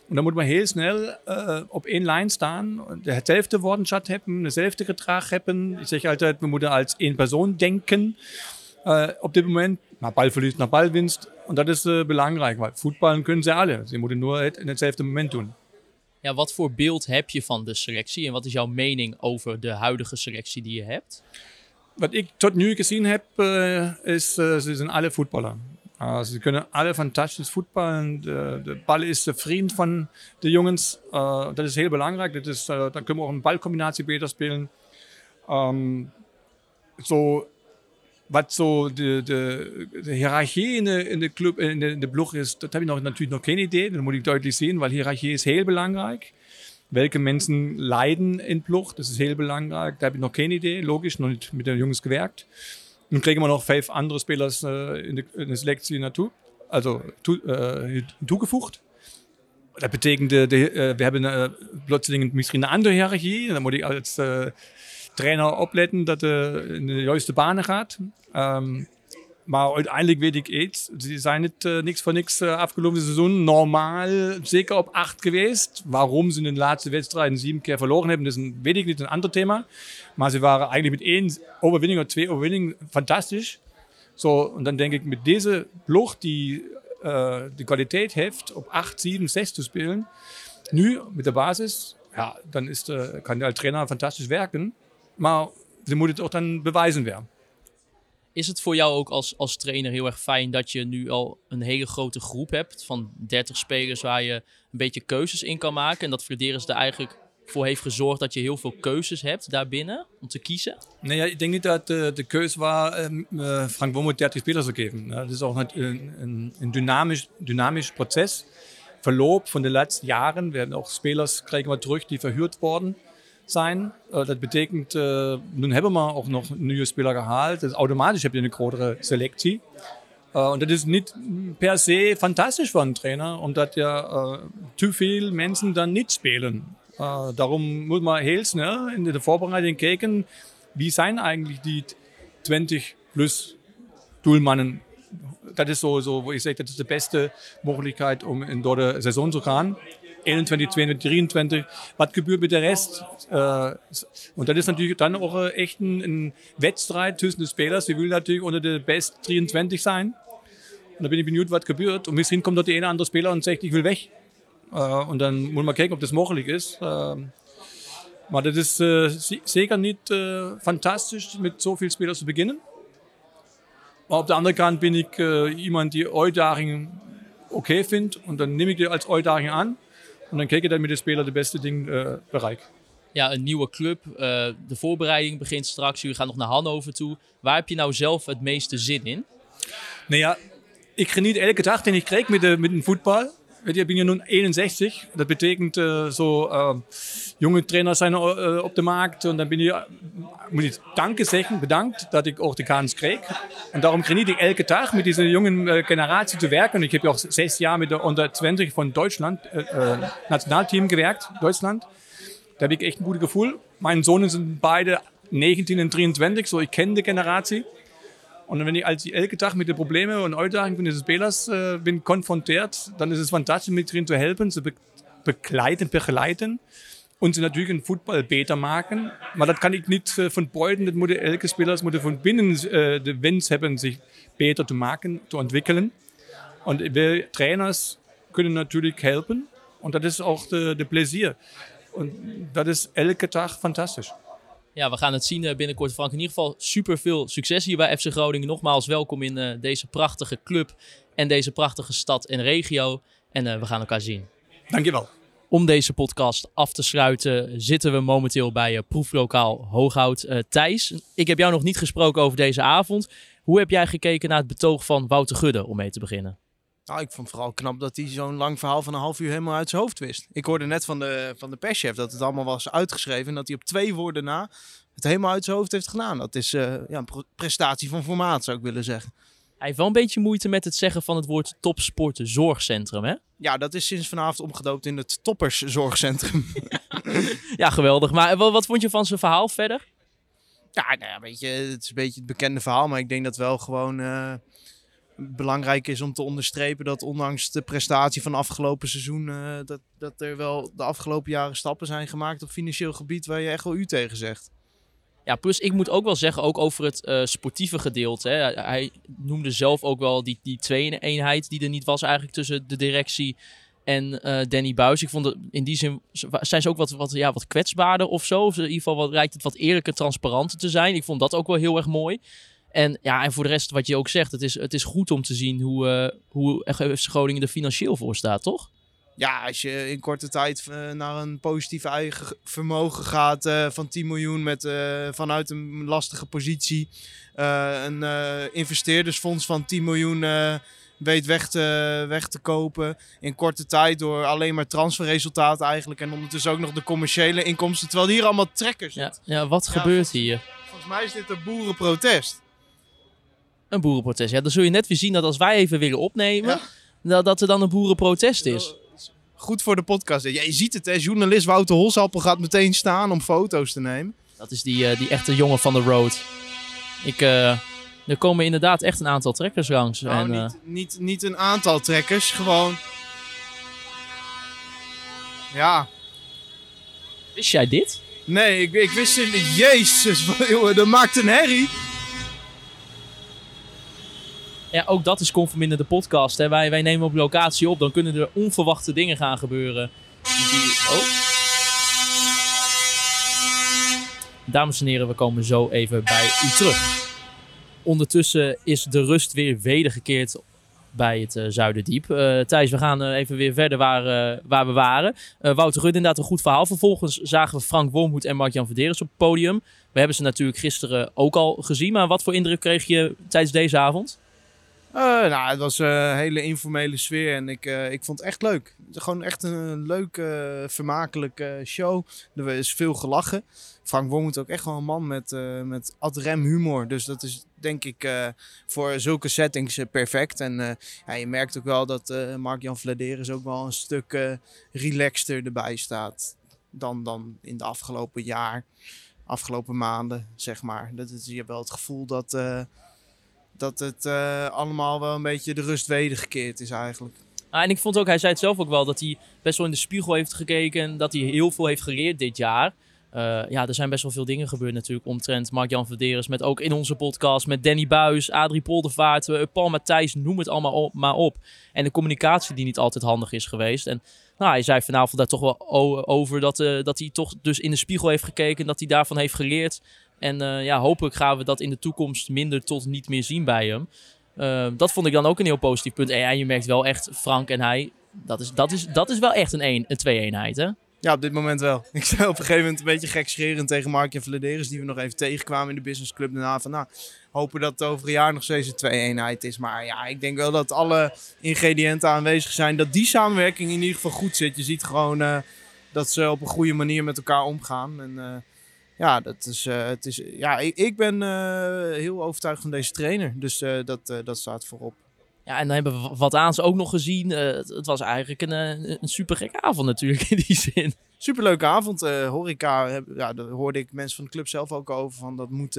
En dan moet man heel snel uh, op één lijn staan, hetzelfde woordenschat hebben, hetzelfde gedrag hebben. Ik zeg altijd, we moeten als één persoon denken. Uh, op dit moment naar balverlies, naar balwinst. En dat is uh, belangrijk, want voetballen kunnen ze alle. Ze moeten nur het in hetzelfde moment doen. Ja, wat voor beeld heb je van de selectie en wat is jouw mening over de huidige selectie die je hebt? Wat ik tot nu gezien heb, is ze zijn alle voetballer. Uh, ze kunnen alle fantastisch voetballen. De, de, bal is de vriend van de jongens. Uh, dat is heel belangrijk. Dat is, uh, dan kunnen we ook een balcombinatie beter spelen. Um, zo, wat zo de, de, de hiërarchie in de, in de club, in de, in de ploeg is, dat heb ik nog, natuurlijk nog geen idee. Dat moet ik duidelijk zien, want hiërarchie is heel belangrijk. Welke mensen leiden in ploeg, dat is heel belangrijk. Daar heb ik nog geen idee. Logisch, nog niet met de jongens gewerkt. Nu kregen we nog vijf andere spelers uh, in, de, in, de, selectie naartoe, also to, uh, toegevoegd. Dat betekent, de, de, uh, we hebben plotseling misschien een andere hiërarchie. Dan moet ik als trainer opletten dat het in de juiste banen gaat. Um, maar uiteindelijk weet ik iets. Ze zijn niet uh, niks voor niks uh, afgelopen seizoen normaal zeker op acht geweest. Waarom ze in de laatste wedstrijden sieben keer verloren hebben, dat is een, weet ik niet, een ander thema. Maar ze waren eigenlijk met één overwinning of twee overwinningen fantastisch. So, en dan denk ik, met deze ploeg die uh, de kwaliteit heeft op 8, 7, 6 te spelen, nu met de basis, ja, dan is de, kan de als trainer fantastisch werken. Maar ze moeten het ook dan bewijzen weer. is het voor jou ook als, als trainer heel erg fijn dat je nu al een hele grote groep hebt van 30 spelers waar je een beetje keuzes in kan maken? En dat Flederis er eigenlijk voor heeft gezorgd dat je heel veel keuzes hebt daarbinnen om te kiezen? Nee, ja, ik denk niet dat de, de keuze was uh, Frank Bommel 30 spelers te geven. Ja, dat is ook een, een, een dynamisch, dynamisch proces. Verloop van de laatste jaren. We hebben ook spelers krijgen we terug die verhuurd worden zijn. Uh, dat betekent, uh, nu hebben we ook nog nieuwe spelers gehaald. Dus automatisch heb je een grotere selectie. Uh, en dat is niet per se fantastisch voor een trainer, omdat ja te veel mensen dan niet spelen. daarom moet man heel snel in de voorbereiding kijken, wie zijn eigenlijk die 20 plus doelmannen. Dat is zo, zo wo ik zeg, dat is de beste mogelijkheid om in door de seizoen te gaan. 21, 22, 23. Wat gebeurt met de rest? Uh, und das ist natürlich dann auch echt ein, ein Wettstreit zwischen den Spielern. Sie will natürlich unter den Best 23 sein. Und da bin ich benieuwd was gebeurt. Und misschien komt dat de ene andere Spieler und sagt, ich will weg. Uh, und dann muss man kijken, ob das möglich ist. Uh, maar dat is uh, zeker niet uh, fantastisch met zoveel spelers te beginnen. Maar op de andere kant ben ik uh, iemand die uitdagingen oké okay vindt. En dan neem ik die als uitdaging aan. En dan kijk je dat met de speler de beste ding uh, bereikt. Ja, een nieuwe club. Uh, de voorbereiding begint straks. Jullie gaan nog naar Hannover toe. Waar heb je nou zelf het meeste zin in? Nou ja, ik geniet elke dag die ik krijg met, de, met een voetbal. Weet je, ik ben hier nu 61. Dat betekent uh, zo uh, jonge trainers zijn uh, op de markt. En dan ben je, moet ik danken zeggen, bedankt dat ik ook de kans kreeg. En daarom geniet ik elke dag met deze jonge generatie te werken. Ik heb ook zes jaar met de onder 20 van Duitsland, nationaalteam gewerkt, Duitsland. Daar heb ik echt een goed gevoel. Mijn zonen zijn beide 19 en 23, zo ik ken de generatie. Und wenn ich als ich elke Tag mit den Problemen und Ausdagungen von diesen Spielers äh, bin konfrontiert, dann ist es fantastisch, mit drin zu helfen, zu be begleiten, begleiten und sie natürlich einen Football beter maken. Maar dat kan ik niet uh, van buiten, dat moeten elke spelers moeten van binnen uh, de wens hebben zich beter te maken, te ontwikkelen. Und wir Trainers können natürlich helfen und das ist auch de, de plezier. Und das ist elke Tag fantastisch. Ja, we gaan het zien eh, binnenkort, Frank. In ieder geval super veel succes hier bij FC Groningen. Nogmaals welkom in uh, deze prachtige club en deze prachtige stad en regio. En uh, we gaan elkaar zien. Dankjewel. Om deze podcast af te sluiten zitten we momenteel bij uh, proeflokaal Hooghout. Thijs, ik heb jou nog niet gesproken over deze avond. Hoe heb jij gekeken naar het betoog van Wouter Gudde om mee te beginnen? Nou, ik vond het vooral knap dat hij zo'n lang verhaal van een half uur helemaal uit zijn hoofd wist. Ik hoorde net van de, van de perschef dat het allemaal was uitgeschreven. En dat hij op twee woorden na het helemaal uit zijn hoofd heeft gedaan. Dat is uh, ja, een prestatie van formaat, zou ik willen zeggen. Hij heeft wel een beetje moeite met het zeggen van het woord topsportzorgcentrum, hè? Ja, dat is sinds vanavond omgedoopt in het topperszorgcentrum. ja, geweldig. Maar wat, wat vond je van zijn verhaal verder? Ja, nou ja, weet je, het is een beetje het bekende verhaal. Maar ik denk dat wel gewoon... Uh, belangrijk is om te onderstrepen dat ondanks de prestatie van afgelopen seizoen, uh, dat, dat er wel de afgelopen jaren stappen zijn gemaakt op financieel gebied waar je echt wel u tegen zegt. Ja, plus ik moet ook wel zeggen, ook over het uh, sportieve gedeelte. Hè. Hij noemde zelf ook wel die, die twee-eenheid die er niet was eigenlijk tussen de directie en uh, Danny Buis. Ik vond het in die zin, zijn ze ook wat, wat, ja, wat kwetsbaarder of zo. In ieder geval wat, lijkt het wat eerlijker, transparanter te zijn. Ik vond dat ook wel heel erg mooi. En ja, en voor de rest, wat je ook zegt, het is, het is goed om te zien hoe, uh, hoe Groningen er financieel voor staat, toch? Ja, als je in korte tijd uh, naar een positief eigen vermogen gaat uh, van 10 miljoen met, vanuit een lastige positie. een investeerdersfonds van 10 miljoen weet weg te, weg te kopen. In korte tijd door alleen maar transferresultaten eigenlijk. En ondertussen ook nog de commerciële inkomsten. Terwijl hier allemaal trekkers ja, ja, wat ja, gebeurt hier? Volgens mij is dit een boerenprotest. Een boerenprotest. Ja, dan zul je net weer zien dat als wij even willen opnemen, ja. dat, dat er dan een boerenprotest is. Goed voor de podcast. Ja, je ziet het, hè? journalist Wouter Holsappel gaat meteen staan om foto's te nemen. Dat is die, uh, die echte jongen van de road. Ik, uh, er komen inderdaad echt een aantal trekkers langs. Nou, en, uh... niet, niet, niet een aantal trekkers, gewoon... Ja. Wist jij dit? Nee, ik, ik wist het Jezus, dat maakt een herrie. Ja, ook dat is conform de podcast. Hè. Wij, wij nemen op locatie op, dan kunnen er onverwachte dingen gaan gebeuren. Die, oh. Dames en heren, we komen zo even bij u terug. ondertussen is de rust weer wedergekeerd bij het eh, Zuiderdiep. Eh, Thijs, we gaan eh, even weer verder waar, waar we waren. Wouter Rudd, inderdaad een goed verhaal. Vervolgens zagen we Frank Wormhoed en Mark-Jan Verderes op het podium. We hebben ze natuurlijk gisteren ook al gezien. Maar wat voor indruk kreeg je tijdens deze avond? Eh, nou, het was een hele informele sfeer en ik, eh, ik vond het echt leuk. Gewoon echt een leuke, vermakelijke show. Er is veel gelachen. Frank Wormoed ook echt wel een man met, eh, met ad rem humor. Dus dat is denk ik voor zulke settings perfect. En ja, je merkt ook wel dat Mark-Jan Vladeris ook wel een stuk relaxter erbij staat dan, dan in de afgelopen jaar, afgelopen maanden, zeg maar. Dat is, je hebt wel het gevoel dat, dat het eh, allemaal wel een beetje de rust wedergekeerd is eigenlijk. Ah, en ik vond ook, hij zei het zelf ook wel, dat hij best wel in de spiegel heeft gekeken. En dat hij heel veel heeft geleerd dit jaar. Eh, ja, er zijn best wel veel dingen gebeurd natuurlijk omtrent Mark-Jan Verderes. Met ook in onze podcast met Danny Buis, Adrie Poldervaart, eh, Paul Matthijs, noem het allemaal op, maar op. En de communicatie die niet altijd handig is geweest. En nou, hij zei vanavond daar toch wel over dat, dat hij toch dus in de spiegel heeft gekeken. En dat hij daarvan heeft geleerd. En eh, ja, hopelijk gaan we dat in de toekomst minder tot niet meer zien bij hem. Eh, dat vond ik dan ook een heel positief punt. En je merkt wel echt, Frank en hij, dat is, dat is, dat is wel echt een, een, een twee-eenheid, hè? Ja, op dit moment wel. Ik zei op een gegeven moment een beetje gekscherend tegen Mark en Vladeris, die we nog even tegenkwamen in de business club daarna. Van nou, hopen dat het over een jaar nog steeds een twee-eenheid is. Maar ja, ik denk wel dat alle ingrediënten aanwezig zijn. Dat die samenwerking in ieder geval goed zit. Je ziet gewoon eh, dat ze op een goede manier met elkaar omgaan. En eh, ja, dat is, eh, het is, ja ik, ik ben eh, heel overtuigd van deze trainer. Dus eh, dat, dat staat voorop. Ja, en dan hebben we wat aan ze ook nog gezien. Het, het was eigenlijk een, een super gekke avond natuurlijk in die zin. Superleuke avond. horeca, heb- ja, daar hoorde ik mensen van de club zelf ook over. Van dat, moet,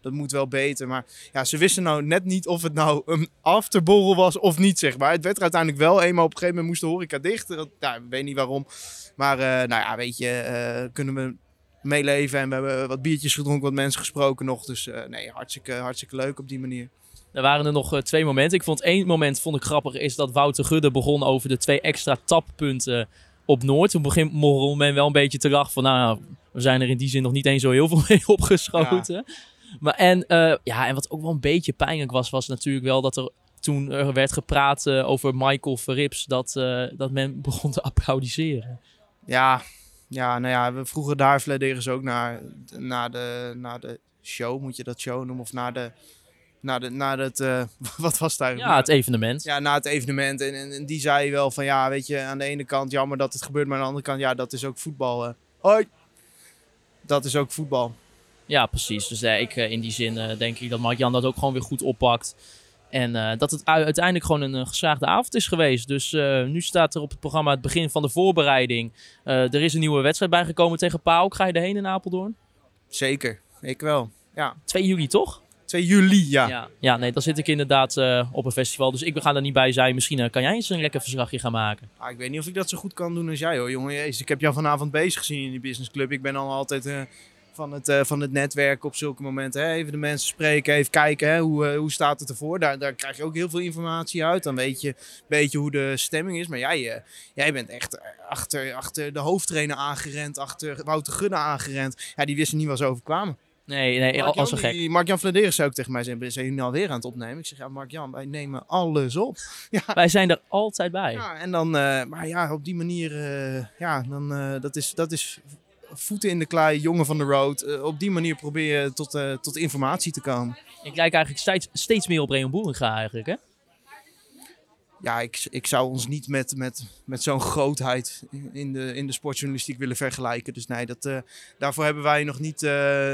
dat moet wel beter. Maar ja, ze wisten nou net niet of het nou een afterborrel was of niet, zeg maar. Het werd er uiteindelijk wel. Eenmaal op een gegeven moment moest de horeca dicht. Dat, ik weet niet waarom. Maar nou ja, weet je, kunnen we meeleven. En we hebben wat biertjes gedronken, wat mensen gesproken nog. Dus eh, nee, hartstikke, hartstikke leuk op die manier. Er waren er nog eh, twee momenten. Ik vond één moment vond ik grappig is dat Wouter Gudde begon over de twee extra tappunten op Noord. Toen begon begon men wel een beetje te lachen van nou, we zijn er in die zin nog niet eens zo heel veel mee opgeschoten. Maar en, eh, ja, en wat ook wel een beetje pijnlijk was, was natuurlijk wel dat er toen er werd gepraat over Michael Verrips, dat, dat men begon te applaudisseren. Ja, ja, nou ja, we vroegen daar Vladeris ook naar, naar, de, naar de show, moet je dat show noemen? Of naar de, naar de, naar het, eh, wat was het eigenlijk? Ja, het evenement. Ja, na het evenement. En, en, en die zei wel van, ja, weet je, aan de ene kant jammer dat het gebeurt, maar aan de andere kant, ja, dat is ook voetbal. eh. Hoi! Dat is ook voetbal. Ja, precies. Dus eh, ik, in die zin denk ik dat Mark-Jan dat ook gewoon weer goed oppakt. En eh, dat het uiteindelijk gewoon een eh, geslaagde avond is geweest. Dus eh, nu staat er op het programma het begin van de voorbereiding. Er is een nieuwe wedstrijd bijgekomen tegen PAOK. Ga je erheen in Apeldoorn? Zeker, ik wel. Ja. 2 juli toch? 2 juli, ja. Ja, ja nee, dan zit ik inderdaad op een festival. Dus ik ga er niet bij zijn. Misschien kan jij eens een lekker verslagje gaan maken. Ah, ik weet niet of ik dat zo goed kan doen als jij hoor, jongen. Jezus, ik heb jou vanavond bezig gezien in die businessclub. Ik ben al altijd van, het, eh, van het netwerk op zulke momenten. Hè? Even de mensen spreken, even kijken hè? Hoe, eh, hoe staat het ervoor. Daar, daar krijg je ook heel veel informatie uit. Dan weet je een beetje hoe de stemming is. Maar jij, eh, jij bent echt achter, achter de hoofdtrainer aangerend, achter Wouter Gunne aangerend. Ja, die wisten niet waar ze overkwamen. Nee, nee al- als een gek. Mark-Jan Vladeris zou ook tegen mij zeggen, zijn jullie nou weer aan het opnemen? Ik zeg, ja Mark-Jan, wij nemen alles op. Ja. Wij zijn er altijd bij. Ja, en dan, maar ja, op die manier, ja, dan, dat, is, dat is voeten in de klei, jongen van de road. Eh, op die manier probeer je tot, eh, tot informatie te komen. Ik lijk eigenlijk steeds, steeds meer op Reon Boeringa eigenlijk, hè? Ja, ik, ik zou ons niet met, met, met zo'n grootheid in de, in de sportjournalistiek willen vergelijken. Dus nee, dat, eh, daarvoor hebben wij nog niet,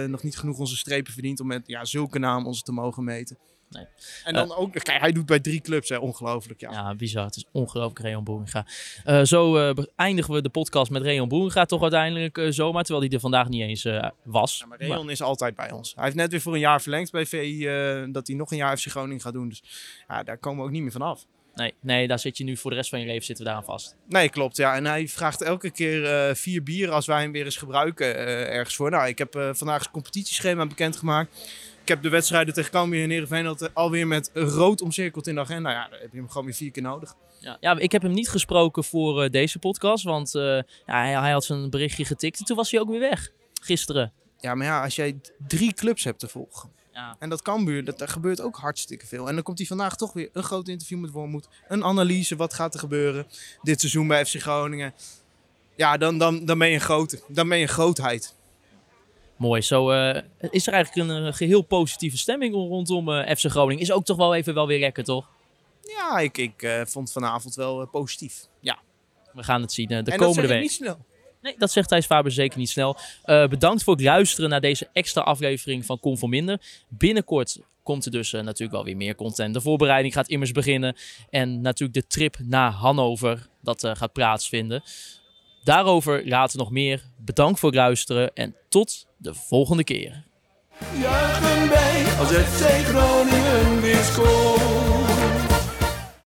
nog niet genoeg onze strepen verdiend om met ja, zulke naam ons te mogen meten. Nee. En dan ook, kijk, hij doet bij drie clubs, hè, ongelooflijk. Ja. Ja, bizar. Het is ongelooflijk, Reon Boeringa. Eh, zo eh, eindigen we de podcast met Reon Boeringa toch uiteindelijk eh, zomaar. Terwijl hij er vandaag niet eens eh, was. Maar Reon is altijd bij ons. Hij heeft net weer voor een jaar verlengd bij VI, eh, dat hij nog een jaar FC Groningen gaat doen. Dus ja, daar komen we ook niet meer van af. Nee, nee, daar zit je nu voor de rest van je leven zitten we daar aan vast. Nee, klopt. Ja. En hij vraagt elke keer eh, vier bier als wij hem weer eens gebruiken eh, ergens voor. Nou, ik heb eh, vandaag een competitieschema bekendgemaakt. Ik heb de wedstrijden tegen Cambuur en Heerenveen al- alweer met rood omcirkeld in de agenda. Ja, dan heb je hem gewoon weer vier keer nodig. Ja, ja, ik heb hem niet gesproken voor eh, deze podcast. Want eh, ja, hij, hij had zijn berichtje getikt en toen was hij ook weer weg. Gisteren. Ja, maar ja, als jij drie clubs hebt te volgen. Ja. En dat Cambuur, dat, daar gebeurt ook hartstikke veel. En dan komt hij vandaag toch weer een groot interview met Wormoed. Een analyse, wat gaat er gebeuren dit seizoen bij FC Groningen. Ja, dan, dan, dan ben je een grote. Dan ben je een grootheid. Mooi, zo eh, is er eigenlijk een eh, geheel positieve stemming rondom eh, FC Groningen. Is ook toch wel even wel weer lekker, toch? Ja, ik, ik eh, vond vanavond wel positief. Ja. We gaan het zien de en komende dat zeg week. niet snel. Nee, dat zegt Thijs Faber zeker niet snel. Bedankt voor het luisteren naar deze extra aflevering van Kom voor Minder. Binnenkort komt er dus natuurlijk wel weer meer content. De voorbereiding gaat immers beginnen. En natuurlijk de trip naar Hannover, dat gaat plaatsvinden. Daarover later nog meer. Bedankt voor het luisteren en tot de volgende keer. Als.